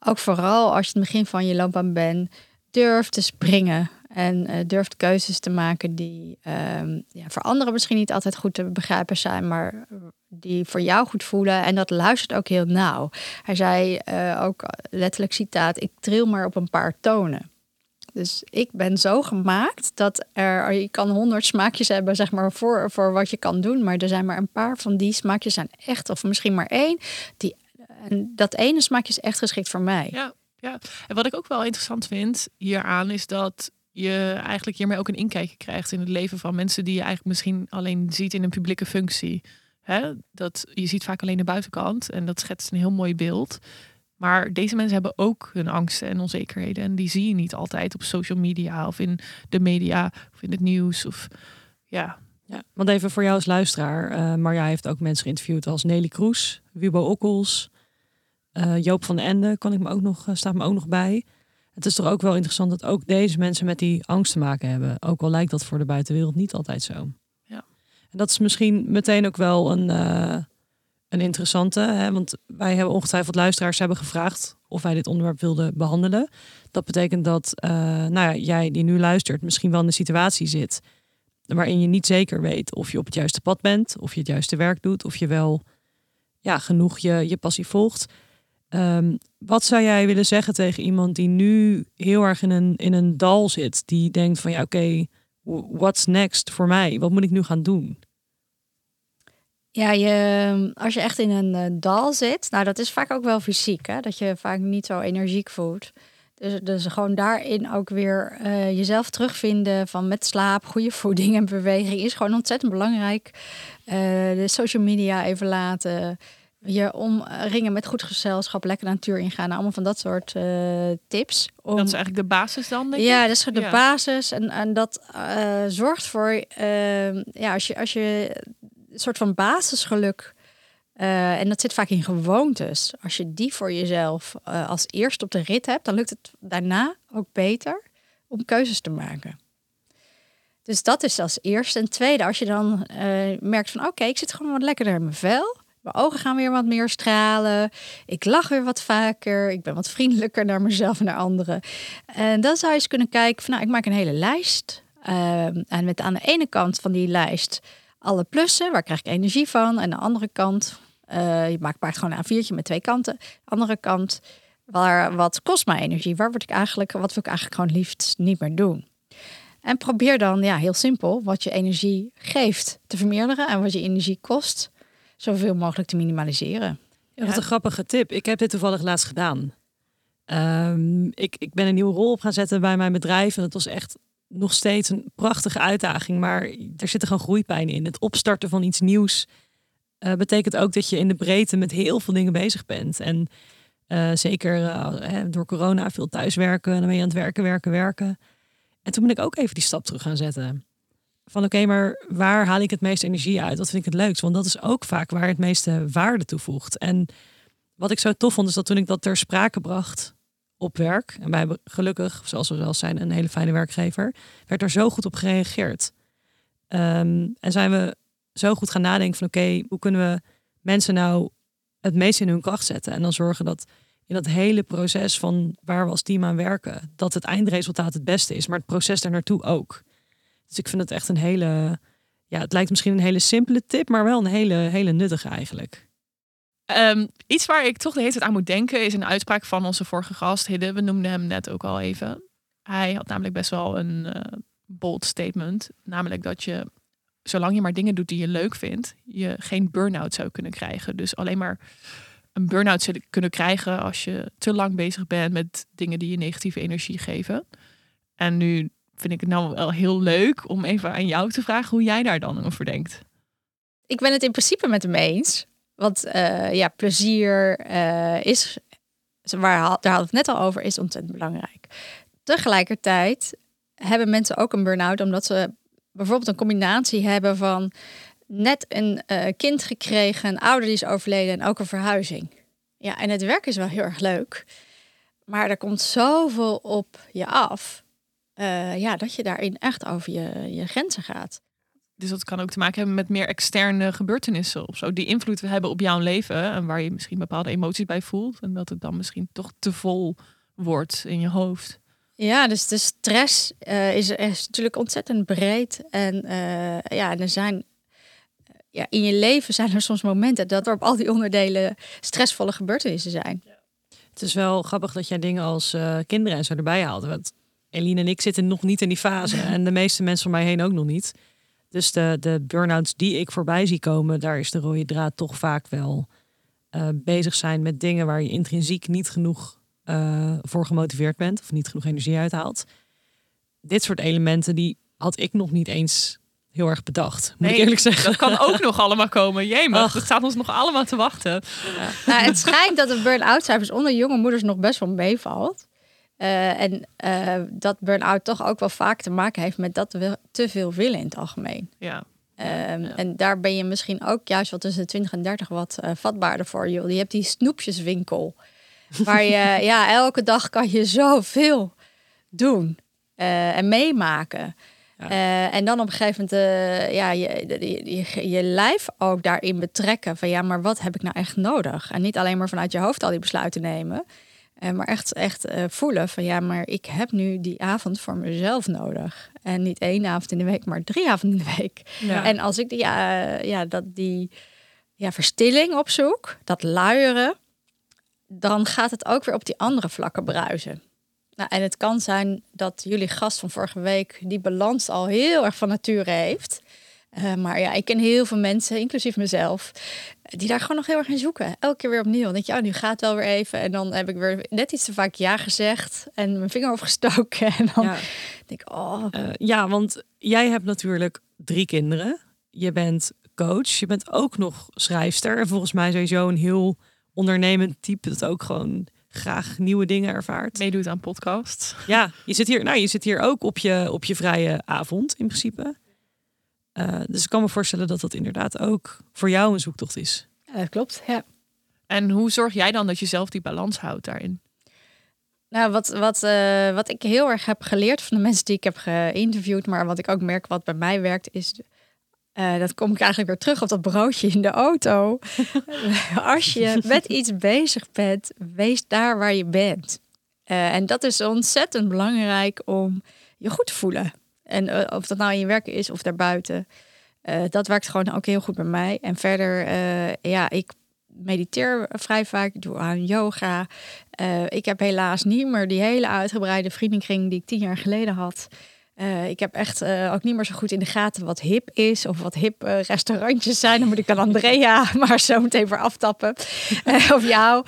Ook vooral als je het begin van je loopbaan bent, durf te springen. En durf keuzes te maken die ehm, ja, voor anderen misschien niet altijd goed te begrijpen zijn, maar die voor jou goed voelen. En dat luistert ook heel nauw. Hij zei eh, ook letterlijk citaat, ik tril maar op een paar tonen. Dus ik ben zo gemaakt dat er, je kan honderd smaakjes hebben, zeg maar, voor, voor wat je kan doen. Maar er zijn maar een paar van die smaakjes zijn echt, of misschien maar één. Die, en dat ene smaakje is echt geschikt voor mij. Ja, ja. En wat ik ook wel interessant vind hieraan is dat je eigenlijk hiermee ook een inkijkje krijgt in het leven van mensen die je eigenlijk misschien alleen ziet in een publieke functie. Dat, je ziet vaak alleen de buitenkant en dat schetst een heel mooi beeld. Maar deze mensen hebben ook hun angsten en onzekerheden. En die zie je niet altijd op social media of in de media of in het nieuws. Of, ja, Ja, want even voor jou als luisteraar. eh Marja heeft ook mensen geïnterviewd als Nelly Kroes, Wibo Okkels, eh, Joop van Ende kan ik me ook nog, eh, staat me ook nog bij. Het is toch ook wel interessant dat ook deze mensen met die angst te maken hebben. Ook al lijkt dat voor de buitenwereld niet altijd zo. Dat is misschien meteen ook wel een, eh, een interessante. Hè? Want wij hebben ongetwijfeld luisteraars hebben gevraagd of wij dit onderwerp wilden behandelen. Dat betekent dat eh, nou ja, jij die nu luistert misschien wel in de situatie zit waarin je niet zeker weet of je op het juiste pad bent, of je het juiste werk doet, of je wel ja, genoeg je, je passie volgt. Ehm, wat zou jij willen zeggen tegen iemand die nu heel erg in een, in een dal zit, die denkt van ja, oké, what's next voor mij? Wat moet ik nu gaan doen? Ja, je, als je echt in een uh, dal zit, nou dat is vaak ook wel fysiek, hè? dat je vaak niet zo energiek voelt. Dus, dus gewoon daarin ook weer uh, jezelf terugvinden van met slaap, goede voeding en beweging is gewoon ontzettend belangrijk. Uh, de social media even laten, je omringen met goed gezelschap, lekker natuur ingaan, allemaal van dat soort uh, tips. Om... Dat is eigenlijk de basis dan, denk Ja, dat is de ja. basis en, en dat zorgt voor, ja, als je, als je een soort van basisgeluk uh, en dat zit vaak in gewoontes. Als je die voor jezelf uh, als eerst op de rit hebt, dan lukt het daarna ook beter om keuzes te maken. Dus dat is als eerste. En tweede, als je dan uh, merkt van oké, ik zit gewoon wat lekkerder in mijn vel. Mijn ogen gaan weer wat meer stralen. Ik lach weer wat vaker. Ik ben wat vriendelijker naar mezelf en naar anderen. En dan zou je eens kunnen kijken van nou, ik maak een hele lijst. en met aan de ene kant van die lijst alle plussen, waar krijg ik energie van? En aan de andere kant, uh, je maakt paard gewoon een A4'tje met twee kanten. Andere kant, waar, wat kost mij energie? Waar word ik eigenlijk, wat wil ik eigenlijk gewoon liefst niet meer doen? En probeer dan, ja, heel simpel, wat je energie geeft te vermeerderen en wat je energie kost, zoveel mogelijk te minimaliseren. Ja, wat een grappige tip. Ik heb dit toevallig laatst gedaan. Um, ik, ik ben een nieuwe rol op gaan zetten bij mijn bedrijf en het was echt nog steeds een prachtige uitdaging, maar er zit gewoon groeipijn in. Het opstarten van iets nieuws uh, betekent ook dat je in de breedte met heel veel dingen bezig bent. En uh, zeker uh, door corona veel thuiswerken, dan ben je aan het werken, werken, werken. En toen ben ik ook even die stap terug gaan zetten. Van oké, maar waar haal ik het meeste energie uit? Wat vind ik het leukst? Want dat is ook vaak waar het meeste waarde toevoegt. En wat ik zo tof vond, is dat toen ik dat ter sprake bracht, op werk. En wij hebben gelukkig, zoals we zelf zijn, een hele fijne werkgever. Werd er zo goed op gereageerd. Um, en zijn we zo goed gaan nadenken van oké, hoe kunnen we mensen nou het meest in hun kracht zetten? En dan zorgen dat in dat hele proces van waar we als team aan werken, dat het eindresultaat het beste is, maar het proces daar naartoe ook. Dus ik vind het echt een hele, ja, het lijkt misschien een hele simpele tip, maar wel een hele, hele nuttige eigenlijk. Um, iets waar ik toch de hele tijd aan moet denken is een uitspraak van onze vorige gast, Hidde. We noemden hem net ook al even. Hij had namelijk best wel een uh, bold statement. Namelijk dat je, zolang je maar dingen doet die je leuk vindt, je geen burn-out zou kunnen krijgen. Dus alleen maar een burn-out zou kunnen krijgen als je te lang bezig bent met dingen die je negatieve energie geven. En nu vind ik het nou wel heel leuk om even aan jou te vragen hoe jij daar dan over denkt. Ik ben het in principe met hem eens. Want uh, ja, plezier uh, is, waar, daar hadden we het net al over, is ontzettend belangrijk. Tegelijkertijd hebben mensen ook een burn-out omdat ze bijvoorbeeld een combinatie hebben van net een uh, kind gekregen, een ouder die is overleden en ook een verhuizing. Ja, en het werk is wel heel erg leuk, maar er komt zoveel op je af, ja, dat je daarin echt over je, je grenzen gaat. Dus dat kan ook te maken hebben met meer externe gebeurtenissen of zo. Die invloed hebben op jouw leven. En waar je misschien bepaalde emoties bij voelt. En dat het dan misschien toch te vol wordt in je hoofd. Ja, dus de stress uh, is, is, natuurlijk ontzettend breed. En uh, ja, er zijn ja, in je leven zijn er soms momenten dat er op al die onderdelen stressvolle gebeurtenissen zijn. Ja. Het is wel grappig dat jij dingen als uh, kinderen en zo erbij haalt. Want Eline en ik zitten nog niet in die fase. en de meeste mensen om mij heen ook nog niet. Dus de, de burn-outs die ik voorbij zie komen, daar is de rode draad toch vaak wel uh, bezig zijn met dingen waar je intrinsiek niet genoeg uh, voor gemotiveerd bent of niet genoeg energie uithaalt. Dit soort elementen die had ik nog niet eens heel erg bedacht. Moet nee, ik eerlijk zeggen. Dat kan ook nog allemaal komen. Jemig, dat staat ons nog allemaal te wachten. Ja. Nou, het schijnt dat de burn-out cijfers onder jonge moeders nog best wel meevalt. Uh, en uh, dat burn-out toch ook wel vaak te maken heeft met dat we te veel willen in het algemeen. Ja. Um, ja. En daar ben je misschien ook juist wat tussen de 20 en 30 wat uh, vatbaarder voor. Joh. Je hebt die snoepjeswinkel. Waar je ja, elke dag kan je zoveel doen en meemaken. Ja. en dan op een gegeven moment ja, je, je, je, je, lijf ook daarin betrekken. Van ja, maar wat heb ik nou echt nodig? En niet alleen maar vanuit je hoofd al die besluiten nemen. Uh, maar echt, echt uh, voelen van ja, maar ik heb nu die avond voor mezelf nodig. En niet één avond in de week, maar drie avonden in de week. Ja. En als ik die, uh, ja, dat die ja, verstilling opzoek, dat luieren, dan gaat het ook weer op die andere vlakken bruisen. Nou, en het kan zijn dat jullie gast van vorige week die balans al heel erg van nature heeft. Eh, maar ja, ik ken heel veel mensen, inclusief mezelf, die daar gewoon nog heel erg in zoeken. Elke keer weer opnieuw. Dan denk je, oh, nu gaat het wel weer even. En dan heb ik weer net iets te vaak ja gezegd en mijn vinger overgestoken. En dan Ja. denk ik, oh, Eh, ja, want jij hebt natuurlijk drie kinderen. Je bent coach. Je bent ook nog schrijfster. En volgens mij sowieso een heel ondernemend type dat ook gewoon graag nieuwe dingen ervaart. Meedoet aan podcast. Ja, je zit hier, nou, je zit hier ook op je, op je vrije avond in principe. Eh, dus ik kan me voorstellen dat dat inderdaad ook voor jou een zoektocht is. dat klopt. Ja. En hoe zorg jij dan dat je zelf die balans houdt daarin? Nou, wat, wat, eh, wat ik heel erg heb geleerd van de mensen die ik heb geïnterviewd, maar wat ik ook merk wat bij mij werkt, is. eh, dat kom ik eigenlijk weer terug op dat broodje in de auto. Als je met iets bezig bent, wees daar waar je bent. Eh, en dat is ontzettend belangrijk om je goed te voelen. En eh, of dat nou in je werk is of daarbuiten. Eh, dat werkt gewoon ook heel goed bij mij. En verder, eh, ja, ik mediteer vrij vaak. Ik doe aan yoga. Ik heb helaas niet meer die hele uitgebreide vriendenkring die ik tien jaar geleden had. Eh, ik heb echt eh, ook niet meer zo goed in de gaten wat hip is of wat hip eh, restaurantjes zijn. Dan moet ik aan Andrea maar zo meteen voor aftappen. Of jou.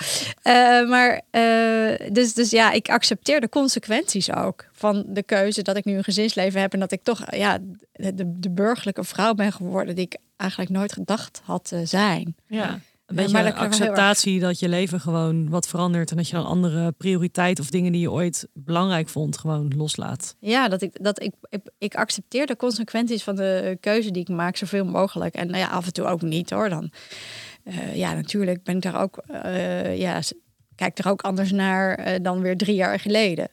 Maar dus, dus ja, ik accepteer de consequenties ook van de keuze dat ik nu een gezinsleven heb en dat ik toch ja, de, de burgerlijke vrouw ben geworden die ik eigenlijk nooit gedacht had te zijn. Ja. Een Ja, beetje heel acceptatie dat je leven gewoon wat verandert en dat je dan andere prioriteiten of dingen die je ooit belangrijk vond gewoon loslaat. Ja, dat ik, dat ik, ik, ik accepteer de consequenties van de keuze die ik maak zoveel mogelijk. En nou ja, af en toe ook niet hoor. Dan, eh, ja, natuurlijk ben ik daar ook, eh, ja, kijk er ook anders naar eh, dan weer drie jaar geleden.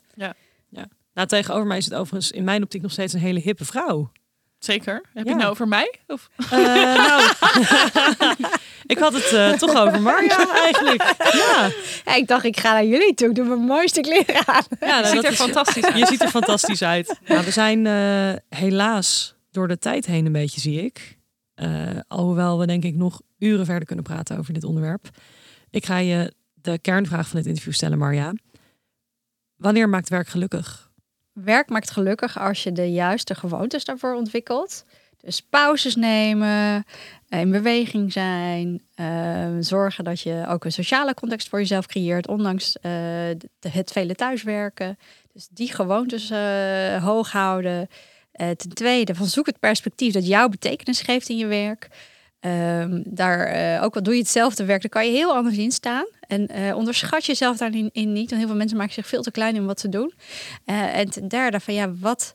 Nou, tegenover mij is het overigens in mijn optiek nog steeds een hele hippe vrouw. Zeker. Heb je Ja. het nou over mij? Of? Eh, nou, ik had het eh, toch over Marja eigenlijk. Ja, Ja, ik dacht, ik ga naar jullie toe. Ik doe mijn mooiste kleren aan. ja nou, ziet dat er is- fantastisch uit. Je ziet er fantastisch uit. Nou, we zijn eh, helaas door de tijd heen een beetje, zie ik. Eh, alhoewel we denk ik nog uren verder kunnen praten over dit onderwerp. Ik ga je de kernvraag van dit interview stellen, Marja. Wanneer maakt werk gelukkig? Werk maakt gelukkig als je de juiste gewoontes daarvoor ontwikkelt. Dus pauzes nemen, eh, in beweging zijn, eh, zorgen dat je ook een sociale context voor jezelf creëert, ondanks eh, het vele thuiswerken. Dus die gewoontes eh, hoog houden. Ten tweede, van zoek het perspectief dat jou betekenis geeft in je werk. Ehm, daar, ook al doe je hetzelfde werk, dan kan je heel anders in staan. En eh, onderschat jezelf daarin in niet. Want heel veel mensen maken zich veel te klein in wat ze doen. Eh, en ten derde, van ja, wat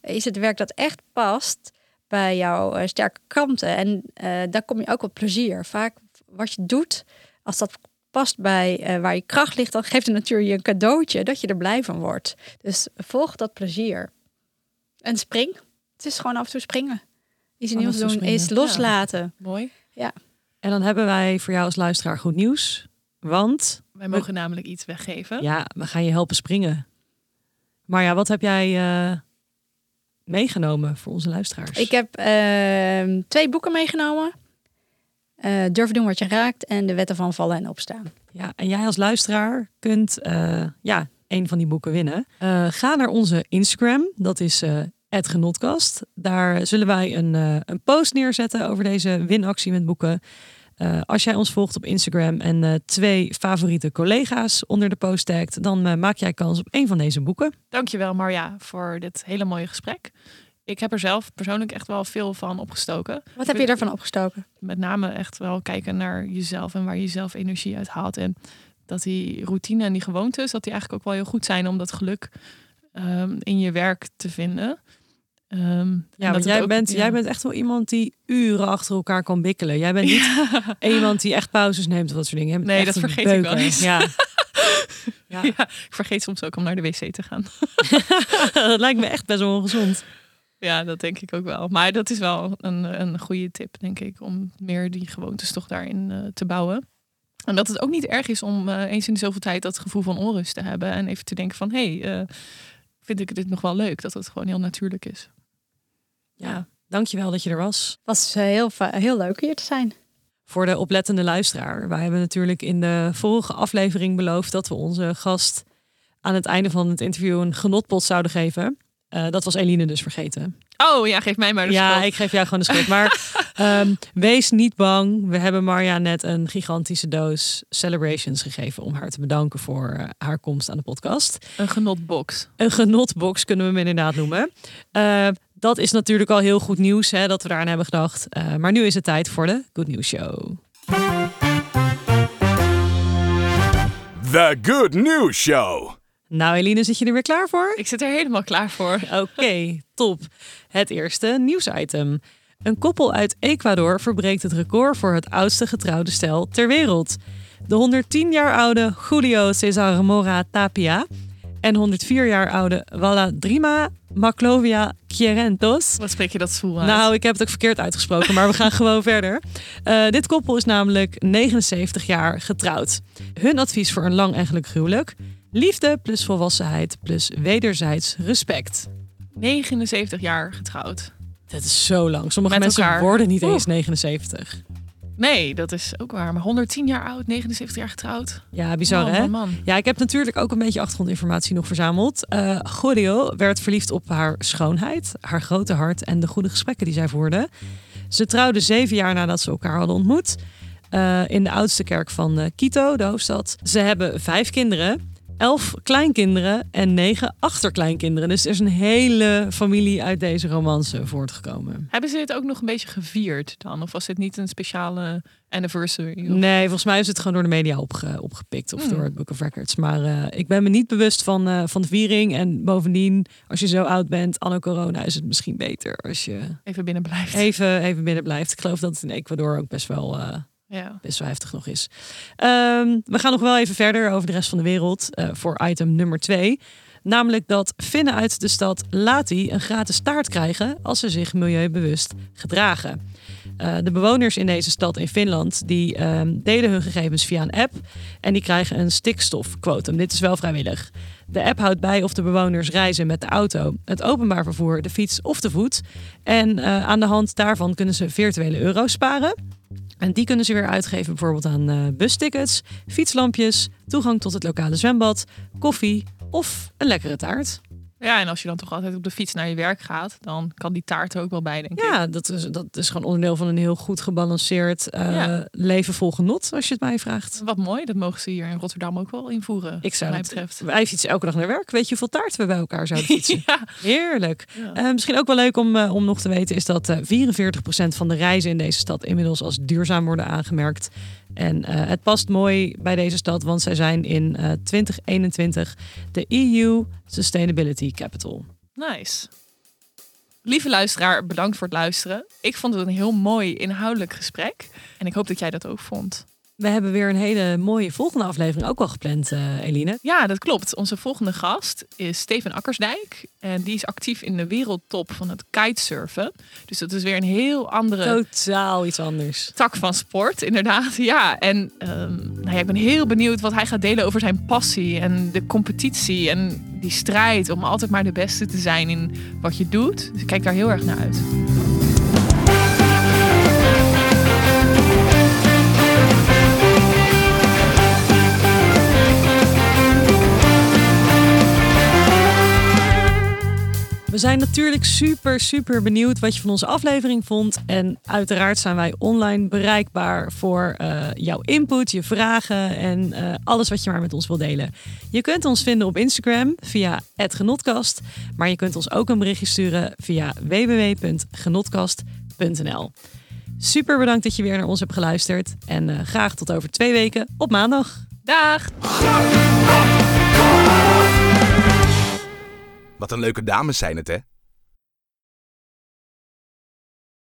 is het werk dat echt past bij jouw eh, sterke kanten? En eh, daar kom je ook op plezier. Vaak wat je doet, als dat past bij eh, waar je kracht ligt, dan geeft de natuur je een cadeautje dat je er blij van wordt. Dus volg dat plezier. En spring. Het is gewoon af en toe springen. Iets nieuws doen is loslaten. Mooi. En dan hebben wij voor jou als luisteraar goed nieuws. Want Wij mogen namelijk iets weggeven. ja, we gaan je helpen springen. Maar ja, wat heb jij eh, meegenomen voor onze luisteraars? Ik heb ehm, twee boeken meegenomen. Eh Durf doen wat je raakt en de wetten van vallen en opstaan. Ja, en jij als luisteraar kunt eh, ja, een van die boeken winnen. Eh, ga naar onze Instagram, dat is eh @genotkast. Daar zullen wij een, eh, een post neerzetten over deze winactie met boeken. Eh, als jij ons volgt op Instagram en eh, twee favoriete collega's onder de post tagt, dan eh, maak jij kans op een van deze boeken. Dankjewel Marja voor dit hele mooie gesprek. Ik heb er zelf persoonlijk echt wel veel van opgestoken. Wat heb je daarvan opgestoken? Met name echt wel kijken naar jezelf en waar je zelf energie uit haalt. En dat die routine en die gewoontes, dat die eigenlijk ook wel heel goed zijn om dat geluk ehm, in je werk te vinden. Ehm, Ja, want jij, ook- bent, ja. jij bent echt wel iemand die uren achter elkaar kan bikkelen. Jij bent niet iemand die echt pauzes neemt of dat soort dingen. Nee, dat vergeet ik wel eens. Ja. ja. Ja, ik vergeet soms ook om naar de wc te gaan. dat lijkt me echt best wel ongezond. Ja, dat denk ik ook wel. Maar dat is wel een, een goede tip, denk ik, om meer die gewoontes toch daarin eh, te bouwen. En dat het ook niet erg is om eh, eens in de zoveel tijd dat gevoel van onrust te hebben. En even te denken van, hé, hey, eh, vind ik dit nog wel leuk? Dat het gewoon heel natuurlijk is. Ja, dankjewel dat je er was. Het was eh, heel, heel leuk hier te zijn. Voor de oplettende luisteraar. Wij hebben natuurlijk in de vorige aflevering beloofd dat we onze gast aan het einde van het interview een genotpot zouden geven. Eh, dat was Eline dus vergeten. Oh ja, geef mij maar de Ja, schuld. ik geef jou gewoon de schuld. Maar ehm, wees niet bang. We hebben Marja net een gigantische doos celebrations gegeven om haar te bedanken voor eh, haar komst aan de podcast. Een genotbox. Een genotbox kunnen we hem inderdaad noemen. Eh, dat is natuurlijk al heel goed nieuws hè, dat we daaraan hebben gedacht. Eh, maar nu is het tijd voor de Good News Show. The Good News Show. Nou, Eline, zit je er weer klaar voor? Ik zit er helemaal klaar voor. Oké, top. Het eerste nieuwsitem. Een koppel uit Ecuador verbreekt het record voor het oudste getrouwde stel ter wereld. De 110 jaar oude Julio Cesar Mora Tapia en 104 jaar oude Valadrima Maclovia Quierentos. Wat spreek je dat zwoel uit? Nou, ik heb het ook verkeerd uitgesproken, maar we gaan gewoon verder. Eh, dit koppel is namelijk 79 jaar getrouwd. Hun advies voor een lang en gelukkig huwelijk: liefde plus volwassenheid plus wederzijds respect. 79 jaar getrouwd. Dat is zo lang. Sommige Met mensen elkaar. worden niet eens 79. Nee, dat is ook waar. Maar 110 jaar oud, 79 jaar getrouwd. Ja, bizar Man, hè? man, man. Ja, ik heb natuurlijk ook een beetje achtergrondinformatie nog verzameld. Eh Gorio werd verliefd op haar schoonheid, haar grote hart en de goede gesprekken die zij voerde. Ze trouwden zeven jaar nadat ze elkaar hadden ontmoet. eh, in de oudste kerk van eh, Quito, de hoofdstad. Ze hebben vijf kinderen, elf kleinkinderen en negen achterkleinkinderen. Dus er is een hele familie uit deze romance voortgekomen. Hebben ze dit ook nog een beetje gevierd dan? Of was dit niet een speciale anniversary? Of- Nee, volgens mij is het gewoon door de media opge- opgepikt of Hmm. door het Book of Records. Maar eh, ik ben me niet bewust van, eh, van de viering. En bovendien, als je zo oud bent, anno corona, is het misschien beter als je Even binnen blijft. even, even binnen blijft. Ik geloof dat het in Ecuador ook best wel, eh, Best wel heftig nog is. Ehm, we gaan nog wel even verder over de rest van de wereld eh, voor item nummer twee. Namelijk dat Finnen uit de stad Lati een gratis taart krijgen als ze zich milieubewust gedragen. Eh, de bewoners in deze stad in Finland die ehm, delen hun gegevens via een app en die krijgen een stikstofquotum. Dit is wel vrijwillig. De app houdt bij of de bewoners reizen met de auto, het openbaar vervoer, de fiets of de voet. En eh, aan de hand daarvan kunnen ze virtuele euro's sparen. En die kunnen ze weer uitgeven bijvoorbeeld aan eh, bustickets, fietslampjes, toegang tot het lokale zwembad, koffie of een lekkere taart. Ja, en als je dan toch altijd op de fiets naar je werk gaat, dan kan die taart er ook wel bij, denk ik. Ja, dat is, dat is gewoon onderdeel van een heel goed gebalanceerd eh, Ja. leven vol genot, als je het mij vraagt. Wat mooi, dat mogen ze hier in Rotterdam ook wel invoeren. Ik zou mij betreft. Wij fietsen elke dag naar werk. Weet je hoeveel taart we bij elkaar zouden fietsen? ja. Heerlijk. Ja. Eh, misschien ook wel leuk om, eh, om nog te weten is dat eh 44% van de reizen in deze stad inmiddels als duurzaam worden aangemerkt. En het past mooi bij deze stad, want zij zijn in eh 2021 de EU Sustainability Capital. Nice. Lieve luisteraar, bedankt voor het luisteren. Ik vond het een heel mooi inhoudelijk gesprek. En ik hoop dat jij dat ook vond. We hebben weer een hele mooie volgende aflevering ook al gepland, eh, Eline. Ja, dat klopt. Onze volgende gast is Steven Akkersdijk. En die is actief in de wereldtop van het kitesurfen. Dus dat is weer een heel andere Totaal iets anders. tak van sport, inderdaad. Ja, en ehm, nou ja, ik ben heel benieuwd wat hij gaat delen over zijn passie en de competitie en die strijd om altijd maar de beste te zijn in wat je doet. Dus ik kijk daar heel erg naar uit. We zijn natuurlijk super, super benieuwd wat je van onze aflevering vond. En uiteraard zijn wij online bereikbaar voor eh, jouw input, je vragen en eh, alles wat je maar met ons wil delen. Je kunt ons vinden op Instagram via @genotkast, maar je kunt ons ook een berichtje sturen via www.genotkast.nl. Super bedankt dat je weer naar ons hebt geluisterd en eh, graag tot over twee weken op maandag. Dag! Wat een leuke dames zijn het, hè?